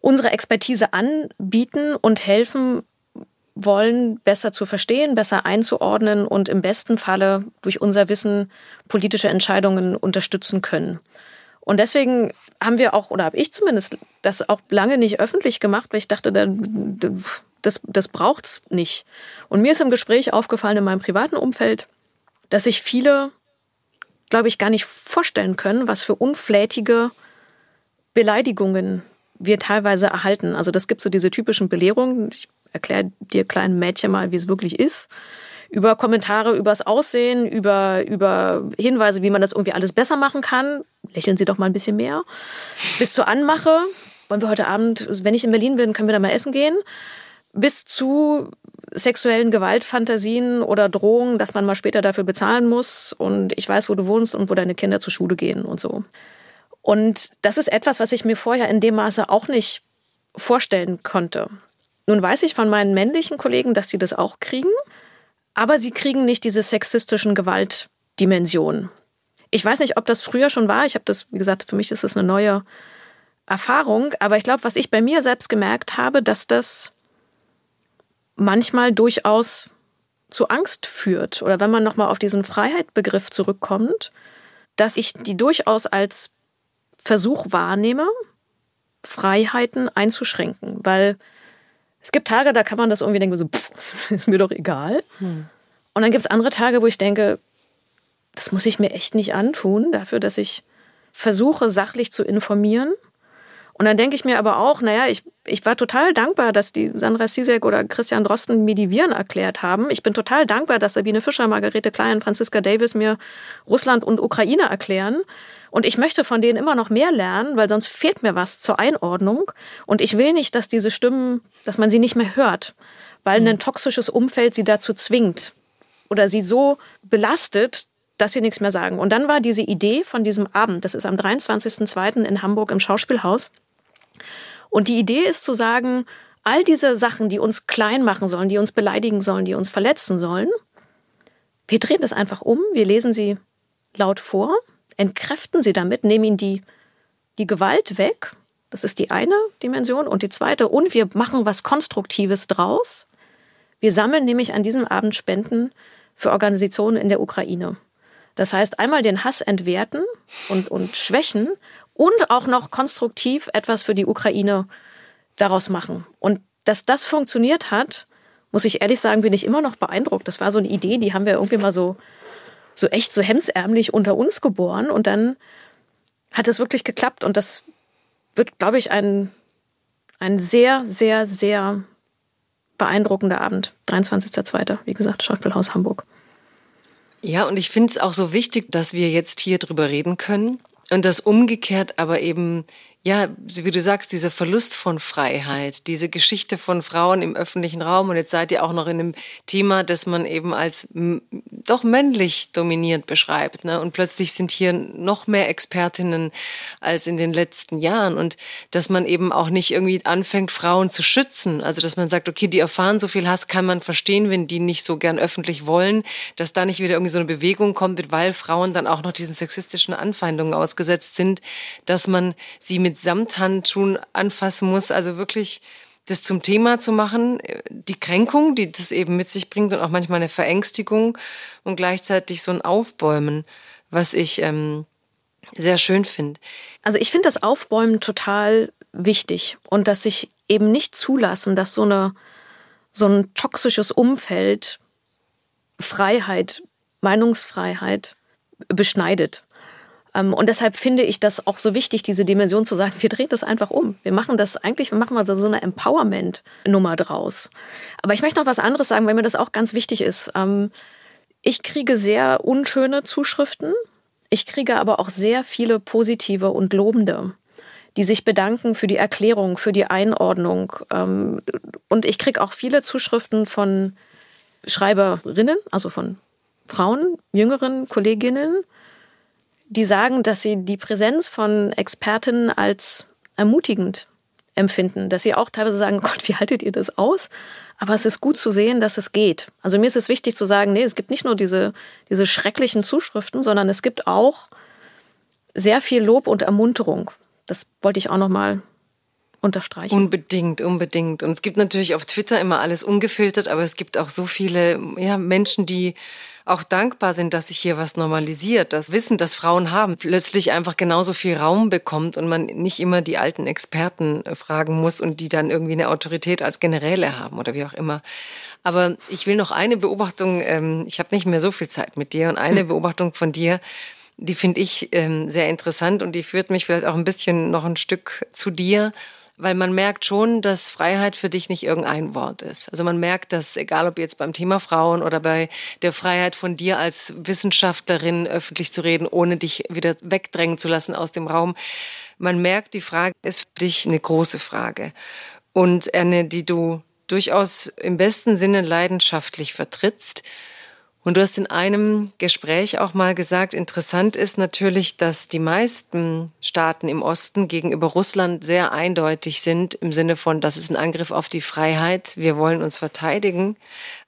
unsere Expertise anbieten und helfen, wollen, besser zu verstehen, besser einzuordnen und im besten Falle durch unser Wissen politische Entscheidungen unterstützen können. Und deswegen haben wir auch, oder habe ich zumindest das auch lange nicht öffentlich gemacht, weil ich dachte, das, das braucht's nicht. Und mir ist im Gespräch aufgefallen in meinem privaten Umfeld, dass sich viele, glaube ich, gar nicht vorstellen können, was für unflätige Beleidigungen wir teilweise erhalten. Also das gibt so diese typischen Belehrungen. Ich erkläre dir kleinen Mädchen mal, wie es wirklich ist. Über Kommentare übers Aussehen, über, über Hinweise, wie man das irgendwie alles besser machen kann. Lächeln Sie doch mal ein bisschen mehr. Bis zur Anmache. Wollen wir heute Abend, wenn ich in Berlin bin, können wir da mal essen gehen. bis zu sexuellen Gewaltfantasien oder Drohungen, dass man mal später dafür bezahlen muss und ich weiß, wo du wohnst und wo deine Kinder zur Schule gehen und so. Und das ist etwas, was ich mir vorher in dem Maße auch nicht vorstellen konnte. Nun weiß ich von meinen männlichen Kollegen, dass sie das auch kriegen, aber sie kriegen nicht diese sexistischen Gewaltdimensionen. Ich weiß nicht, ob das früher schon war. Ich habe das, wie gesagt, für mich ist es eine neue Erfahrung, aber ich glaube, was ich bei mir selbst gemerkt habe, dass das manchmal durchaus zu Angst führt oder wenn man noch mal auf diesen Freiheitbegriff zurückkommt, dass ich die durchaus als Versuch wahrnehme, Freiheiten einzuschränken, weil es gibt Tage, da kann man das irgendwie denken, so, pff, ist mir doch egal. Hm. Und dann gibt es andere Tage, wo ich denke, das muss ich mir echt nicht antun, dafür, dass ich versuche, sachlich zu informieren und dann denke ich mir aber auch, naja, ich, ich war total dankbar, dass die Sandra Sisek oder Christian Drosten mir die Viren erklärt haben. Ich bin total dankbar, dass Sabine Fischer, Margarete Klein und Franziska Davis mir Russland und Ukraine erklären. Und ich möchte von denen immer noch mehr lernen, weil sonst fehlt mir was zur Einordnung. Und ich will nicht, dass diese Stimmen, dass man sie nicht mehr hört, weil ein toxisches Umfeld sie dazu zwingt oder sie so belastet, dass sie nichts mehr sagen. Und dann war diese Idee von diesem Abend, das ist am 23.02. in Hamburg im Schauspielhaus, und die Idee ist zu sagen, all diese Sachen, die uns klein machen sollen, die uns beleidigen sollen, die uns verletzen sollen, wir drehen das einfach um, wir lesen sie laut vor, entkräften sie damit, nehmen ihnen die, die Gewalt weg. Das ist die eine Dimension. Und die zweite, und wir machen was Konstruktives draus. Wir sammeln nämlich an diesem Abend Spenden für Organisationen in der Ukraine. Das heißt, einmal den Hass entwerten und, und schwächen und auch noch konstruktiv etwas für die Ukraine daraus machen. Und dass das funktioniert hat, muss ich ehrlich sagen, bin ich immer noch beeindruckt. Das war so eine Idee, die haben wir irgendwie mal so, so echt so hemsärmlich unter uns geboren. Und dann hat es wirklich geklappt. Und das wird, glaube ich, ein, ein sehr, sehr, sehr beeindruckender Abend. 23.02., wie gesagt, Schauspielhaus Hamburg. Ja, und ich finde es auch so wichtig, dass wir jetzt hier drüber reden können, und das umgekehrt aber eben ja, wie du sagst, dieser Verlust von Freiheit, diese Geschichte von Frauen im öffentlichen Raum und jetzt seid ihr auch noch in einem Thema, das man eben als doch männlich dominiert beschreibt. Ne? Und plötzlich sind hier noch mehr Expertinnen als in den letzten Jahren und dass man eben auch nicht irgendwie anfängt, Frauen zu schützen. Also dass man sagt, okay, die erfahren so viel Hass, kann man verstehen, wenn die nicht so gern öffentlich wollen, dass da nicht wieder irgendwie so eine Bewegung kommt, weil Frauen dann auch noch diesen sexistischen Anfeindungen ausgesetzt sind, dass man sie mit mit Samthandschuhen anfassen muss. Also wirklich das zum Thema zu machen, die Kränkung, die das eben mit sich bringt und auch manchmal eine Verängstigung und gleichzeitig so ein Aufbäumen, was ich ähm, sehr schön finde. Also ich finde das Aufbäumen total wichtig und dass sich eben nicht zulassen, dass so eine so ein toxisches Umfeld Freiheit, Meinungsfreiheit beschneidet. Ähm, und deshalb finde ich das auch so wichtig, diese Dimension zu sagen, wir drehen das einfach um. Wir machen das eigentlich, wir machen also so eine Empowerment-Nummer draus. Aber ich möchte noch was anderes sagen, weil mir das auch ganz wichtig ist. Ähm, ich kriege sehr unschöne Zuschriften. Ich kriege aber auch sehr viele positive und lobende, die sich bedanken für die Erklärung, für die Einordnung. Ähm, und ich kriege auch viele Zuschriften von Schreiberinnen, also von Frauen, jüngeren Kolleginnen, die sagen, dass sie die Präsenz von Expertinnen als ermutigend empfinden, dass sie auch teilweise sagen, Gott, wie haltet ihr das aus? Aber es ist gut zu sehen, dass es geht. Also mir ist es wichtig zu sagen, nee, es gibt nicht nur diese, diese schrecklichen Zuschriften, sondern es gibt auch sehr viel Lob und Ermunterung. Das wollte ich auch noch mal unterstreichen. Unbedingt, unbedingt. Und es gibt natürlich auf Twitter immer alles ungefiltert, aber es gibt auch so viele ja, Menschen, die auch dankbar sind, dass sich hier was normalisiert. Das Wissen, das Frauen haben, plötzlich einfach genauso viel Raum bekommt und man nicht immer die alten Experten äh, fragen muss und die dann irgendwie eine Autorität als Generäle haben oder wie auch immer. Aber ich will noch eine Beobachtung, ähm, ich habe nicht mehr so viel Zeit mit dir und eine hm. Beobachtung von dir, die finde ich ähm, sehr interessant und die führt mich vielleicht auch ein bisschen noch ein Stück zu dir weil man merkt schon, dass Freiheit für dich nicht irgendein Wort ist. Also man merkt, dass egal ob jetzt beim Thema Frauen oder bei der Freiheit von dir als Wissenschaftlerin öffentlich zu reden, ohne dich wieder wegdrängen zu lassen aus dem Raum, man merkt, die Frage ist für dich eine große Frage und eine, die du durchaus im besten Sinne leidenschaftlich vertrittst. Und du hast in einem Gespräch auch mal gesagt, interessant ist natürlich, dass die meisten Staaten im Osten gegenüber Russland sehr eindeutig sind im Sinne von, das ist ein Angriff auf die Freiheit, wir wollen uns verteidigen.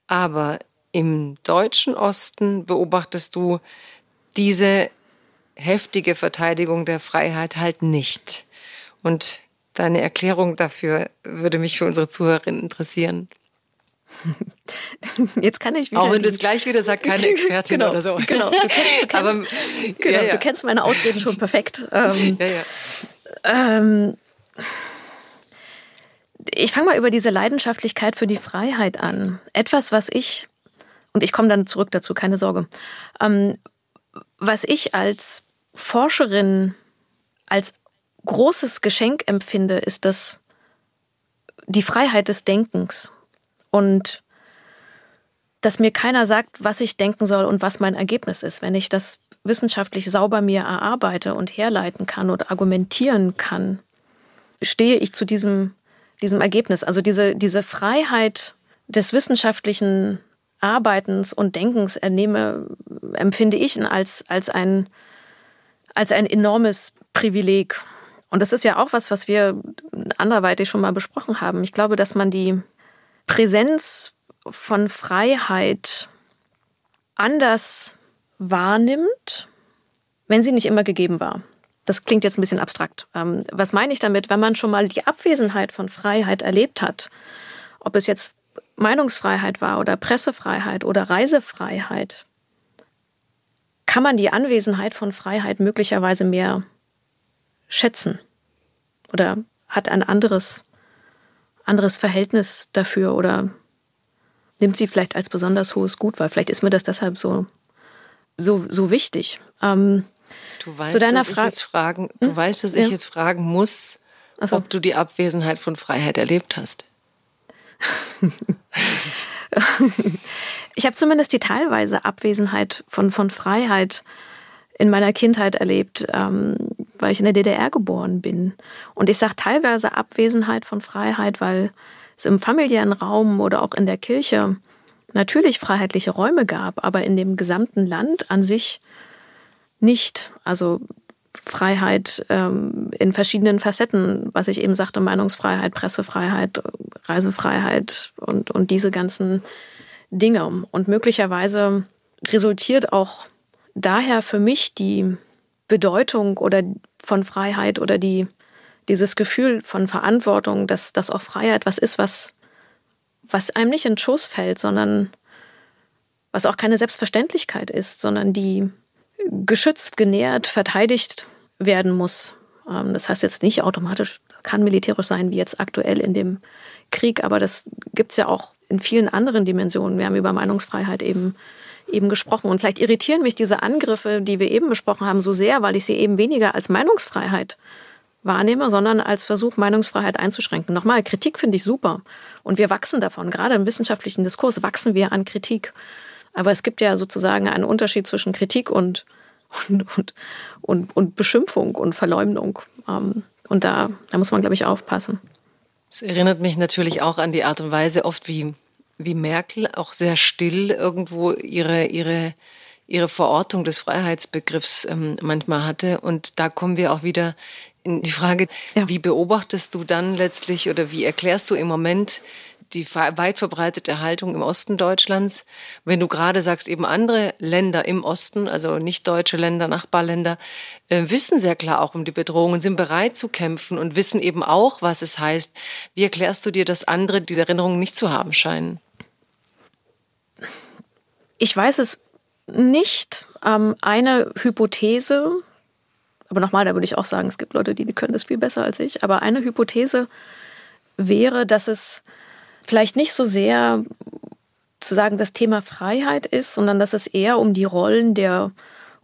Aber im deutschen Osten beobachtest du diese heftige Verteidigung der Freiheit halt nicht. Und deine Erklärung dafür würde mich für unsere Zuhörerinnen interessieren. Jetzt kann ich wieder. Auch wenn du es gleich wieder sagst, keine Expertin genau, oder so. Genau, du kennst, du kennst, Aber, genau, ja, ja. du kennst meine Ausreden schon perfekt. Ähm, ja, ja. Ähm, ich fange mal über diese Leidenschaftlichkeit für die Freiheit an. Etwas, was ich, und ich komme dann zurück dazu, keine Sorge, ähm, was ich als Forscherin als großes Geschenk empfinde, ist das die Freiheit des Denkens und dass mir keiner sagt, was ich denken soll und was mein Ergebnis ist. Wenn ich das wissenschaftlich sauber mir erarbeite und herleiten kann und argumentieren kann, stehe ich zu diesem, diesem Ergebnis. Also diese, diese Freiheit des wissenschaftlichen Arbeitens und Denkens ernehme, empfinde ich als, als, ein, als ein enormes Privileg. Und das ist ja auch was, was wir anderweitig schon mal besprochen haben. Ich glaube, dass man die Präsenz von Freiheit anders wahrnimmt, wenn sie nicht immer gegeben war. Das klingt jetzt ein bisschen abstrakt. Ähm, was meine ich damit? Wenn man schon mal die Abwesenheit von Freiheit erlebt hat, ob es jetzt Meinungsfreiheit war oder Pressefreiheit oder Reisefreiheit, kann man die Anwesenheit von Freiheit möglicherweise mehr schätzen oder hat ein anderes anderes Verhältnis dafür oder nimmt sie vielleicht als besonders hohes Gut wahr. Vielleicht ist mir das deshalb so, so, so wichtig. Ähm, du weißt, zu deiner dass Fra ich jetzt fragen, du hm? weißt, dass ich jetzt fragen muss, so. ob du die Abwesenheit von Freiheit erlebt hast. ich habe zumindest die teilweise Abwesenheit von, von Freiheit in meiner Kindheit erlebt, ähm, weil ich in der DDR geboren bin. Und ich sage teilweise Abwesenheit von Freiheit, weil es im familiären Raum oder auch in der Kirche natürlich freiheitliche Räume gab, aber in dem gesamten Land an sich nicht. Also Freiheit ähm, in verschiedenen Facetten, was ich eben sagte, Meinungsfreiheit, Pressefreiheit, Reisefreiheit und, und diese ganzen Dinge. Und möglicherweise resultiert auch daher für mich die Bedeutung oder von Freiheit oder die, dieses Gefühl von Verantwortung, dass, dass auch Freiheit was ist, was, was einem nicht in den Schoß fällt, sondern was auch keine Selbstverständlichkeit ist, sondern die geschützt, genährt, verteidigt werden muss. Ähm, das heißt jetzt nicht automatisch, kann militärisch sein, wie jetzt aktuell in dem Krieg, aber das gibt es ja auch in vielen anderen Dimensionen. Wir haben über Meinungsfreiheit eben eben gesprochen. Und vielleicht irritieren mich diese Angriffe, die wir eben besprochen haben, so sehr, weil ich sie eben weniger als Meinungsfreiheit wahrnehme, sondern als Versuch, Meinungsfreiheit einzuschränken. Nochmal, Kritik finde ich super. Und wir wachsen davon. Gerade im wissenschaftlichen Diskurs wachsen wir an Kritik. Aber es gibt ja sozusagen einen Unterschied zwischen Kritik und, und, und, und, und Beschimpfung und Verleumdung. Ähm, und da, da muss man, glaube ich, aufpassen. Es erinnert mich natürlich auch an die Art und Weise, oft wie wie Merkel auch sehr still irgendwo ihre, ihre, ihre Verortung des Freiheitsbegriffs ähm, manchmal hatte. Und da kommen wir auch wieder in die Frage, ja. wie beobachtest du dann letztlich oder wie erklärst du im Moment die weit verbreitete Haltung im Osten Deutschlands, wenn du gerade sagst, eben andere Länder im Osten, also nicht deutsche Länder, Nachbarländer, äh, wissen sehr klar auch um die Bedrohungen, sind bereit zu kämpfen und wissen eben auch, was es heißt. Wie erklärst du dir, dass andere diese Erinnerungen nicht zu haben scheinen? Ich weiß es nicht. Ähm, eine Hypothese, aber nochmal, da würde ich auch sagen, es gibt Leute, die, die können das viel besser als ich, aber eine Hypothese wäre, dass es vielleicht nicht so sehr zu sagen, das Thema Freiheit ist, sondern dass es eher um die Rollen der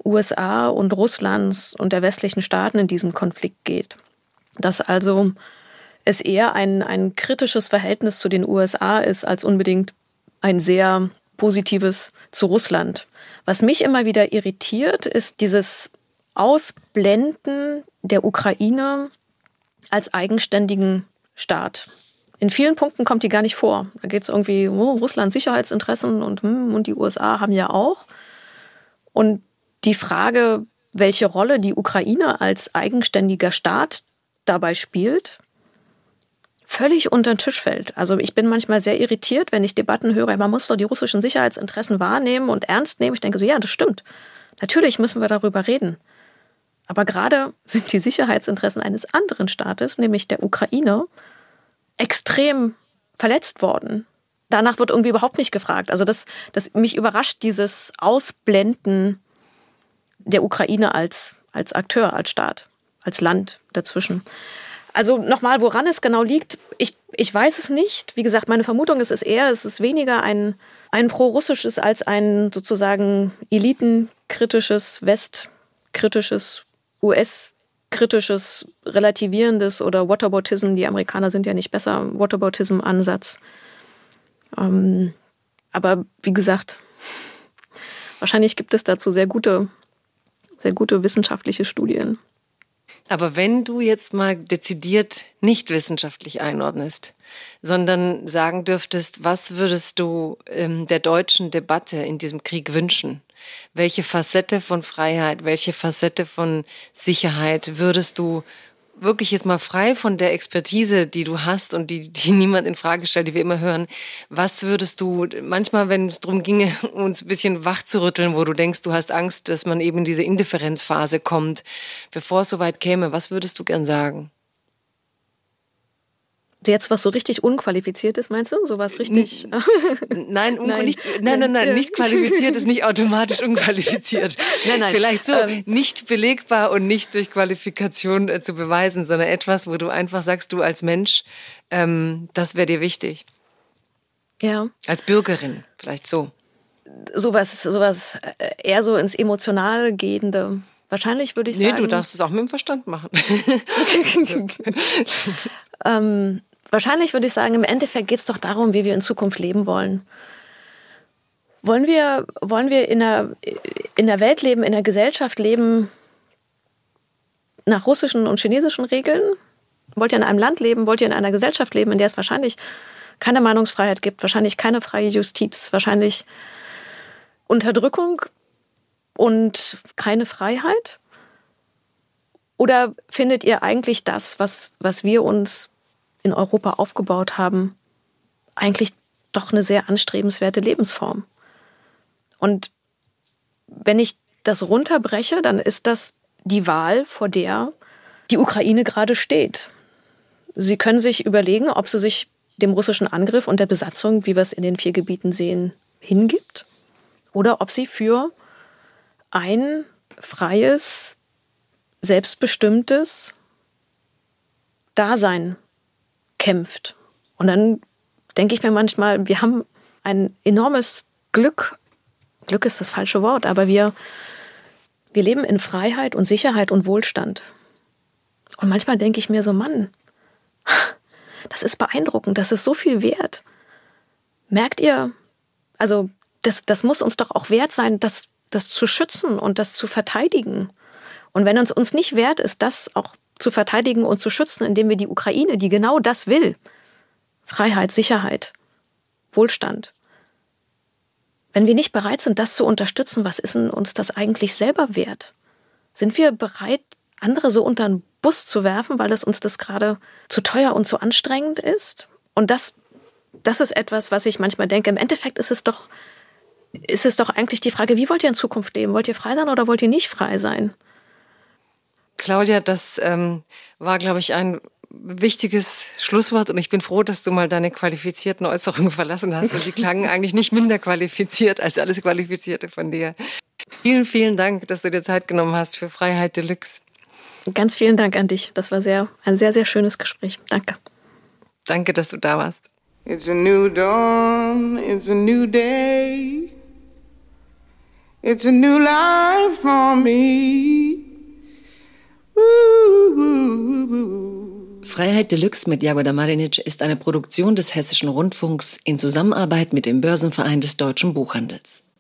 USA und Russlands und der westlichen Staaten in diesem Konflikt geht. Dass also es eher ein, ein kritisches Verhältnis zu den USA ist, als unbedingt ein sehr Positives zu Russland. Was mich immer wieder irritiert, ist dieses Ausblenden der Ukraine als eigenständigen Staat. In vielen Punkten kommt die gar nicht vor. Da geht es irgendwie, oh, Russland Sicherheitsinteressen und, hm, und die USA haben ja auch. Und die Frage, welche Rolle die Ukraine als eigenständiger Staat dabei spielt, völlig unter den Tisch fällt. Also ich bin manchmal sehr irritiert, wenn ich Debatten höre, man muss doch die russischen Sicherheitsinteressen wahrnehmen und ernst nehmen. Ich denke so, ja, das stimmt. Natürlich müssen wir darüber reden. Aber gerade sind die Sicherheitsinteressen eines anderen Staates, nämlich der Ukraine, extrem verletzt worden. Danach wird irgendwie überhaupt nicht gefragt. Also das, das mich überrascht dieses Ausblenden der Ukraine als, als Akteur, als Staat, als Land dazwischen. Also nochmal, woran es genau liegt, ich, ich weiß es nicht. Wie gesagt, meine Vermutung ist es eher, es ist weniger ein, ein pro-russisches als ein sozusagen elitenkritisches, westkritisches, US-kritisches, relativierendes oder Whataboutism, die Amerikaner sind ja nicht besser, Whataboutism-Ansatz. Ähm, aber wie gesagt, wahrscheinlich gibt es dazu sehr gute, sehr gute wissenschaftliche Studien. Aber wenn du jetzt mal dezidiert nicht wissenschaftlich einordnest, sondern sagen dürftest, was würdest du ähm, der deutschen Debatte in diesem Krieg wünschen? Welche Facette von Freiheit, welche Facette von Sicherheit würdest du wirklich jetzt mal frei von der Expertise, die du hast und die, die niemand in Frage stellt, die wir immer hören, was würdest du manchmal, wenn es darum ginge, uns ein bisschen wach zu rütteln, wo du denkst, du hast Angst, dass man eben in diese Indifferenzphase kommt, bevor es soweit käme, was würdest du gern sagen? Jetzt was so richtig unqualifiziert ist, meinst du? So was richtig. Nein, nein. Nicht, nein, nein, nein, nicht qualifiziert ist nicht automatisch unqualifiziert. Nein, nein. Vielleicht so ähm, nicht belegbar und nicht durch Qualifikation äh, zu beweisen, sondern etwas, wo du einfach sagst, du als Mensch, ähm, das wäre dir wichtig. Ja. Als Bürgerin, vielleicht so. Sowas, sowas äh, eher so ins Emotional gehende. Wahrscheinlich würde ich nee, sagen. Nee, du darfst es auch mit dem Verstand machen. ähm, wahrscheinlich würde ich sagen, im Endeffekt geht es doch darum, wie wir in Zukunft leben wollen. Wollen wir, wollen wir in, einer, in der Welt leben, in einer Gesellschaft leben nach russischen und chinesischen Regeln? Wollt ihr in einem Land leben? Wollt ihr in einer Gesellschaft leben, in der es wahrscheinlich keine Meinungsfreiheit gibt, wahrscheinlich keine freie Justiz, wahrscheinlich Unterdrückung und keine Freiheit? Oder findet ihr eigentlich das, was, was wir uns in Europa aufgebaut haben, eigentlich doch eine sehr anstrebenswerte Lebensform. Und wenn ich das runterbreche, dann ist das die Wahl, vor der die Ukraine gerade steht. Sie können sich überlegen, ob sie sich dem russischen Angriff und der Besatzung, wie wir es in den vier Gebieten sehen, hingibt oder ob sie für ein freies, selbstbestimmtes Dasein kämpft. Und dann denke ich mir manchmal, wir haben ein enormes Glück. Glück ist das falsche Wort, aber wir, wir leben in Freiheit und Sicherheit und Wohlstand. Und manchmal denke ich mir so, Mann, das ist beeindruckend, das ist so viel wert. Merkt ihr, also das, das muss uns doch auch wert sein, das, das zu schützen und das zu verteidigen. Und wenn uns uns nicht wert ist, das auch zu verteidigen und zu schützen, indem wir die Ukraine, die genau das will, Freiheit, Sicherheit, Wohlstand, wenn wir nicht bereit sind, das zu unterstützen, was ist denn uns das eigentlich selber wert? Sind wir bereit, andere so unter den Bus zu werfen, weil das uns das gerade zu teuer und zu anstrengend ist? Und das, das ist etwas, was ich manchmal denke. Im Endeffekt ist es doch, ist es doch eigentlich die Frage, wie wollt ihr in Zukunft leben? Wollt ihr frei sein oder wollt ihr nicht frei sein? Claudia, das ähm, war, glaube ich, ein wichtiges Schlusswort und ich bin froh, dass du mal deine qualifizierten Äußerungen verlassen hast. Und sie klangen eigentlich nicht minder qualifiziert als alles Qualifizierte von dir. Vielen, vielen Dank, dass du dir Zeit genommen hast für Freiheit Deluxe. Ganz vielen Dank an dich. Das war sehr, ein sehr, sehr schönes Gespräch. Danke. Danke, dass du da warst. It's a new dawn, it's a new day. It's a new life for me. Freiheit Deluxe mit Jagoda Marinic ist eine Produktion des Hessischen Rundfunks in Zusammenarbeit mit dem Börsenverein des deutschen Buchhandels.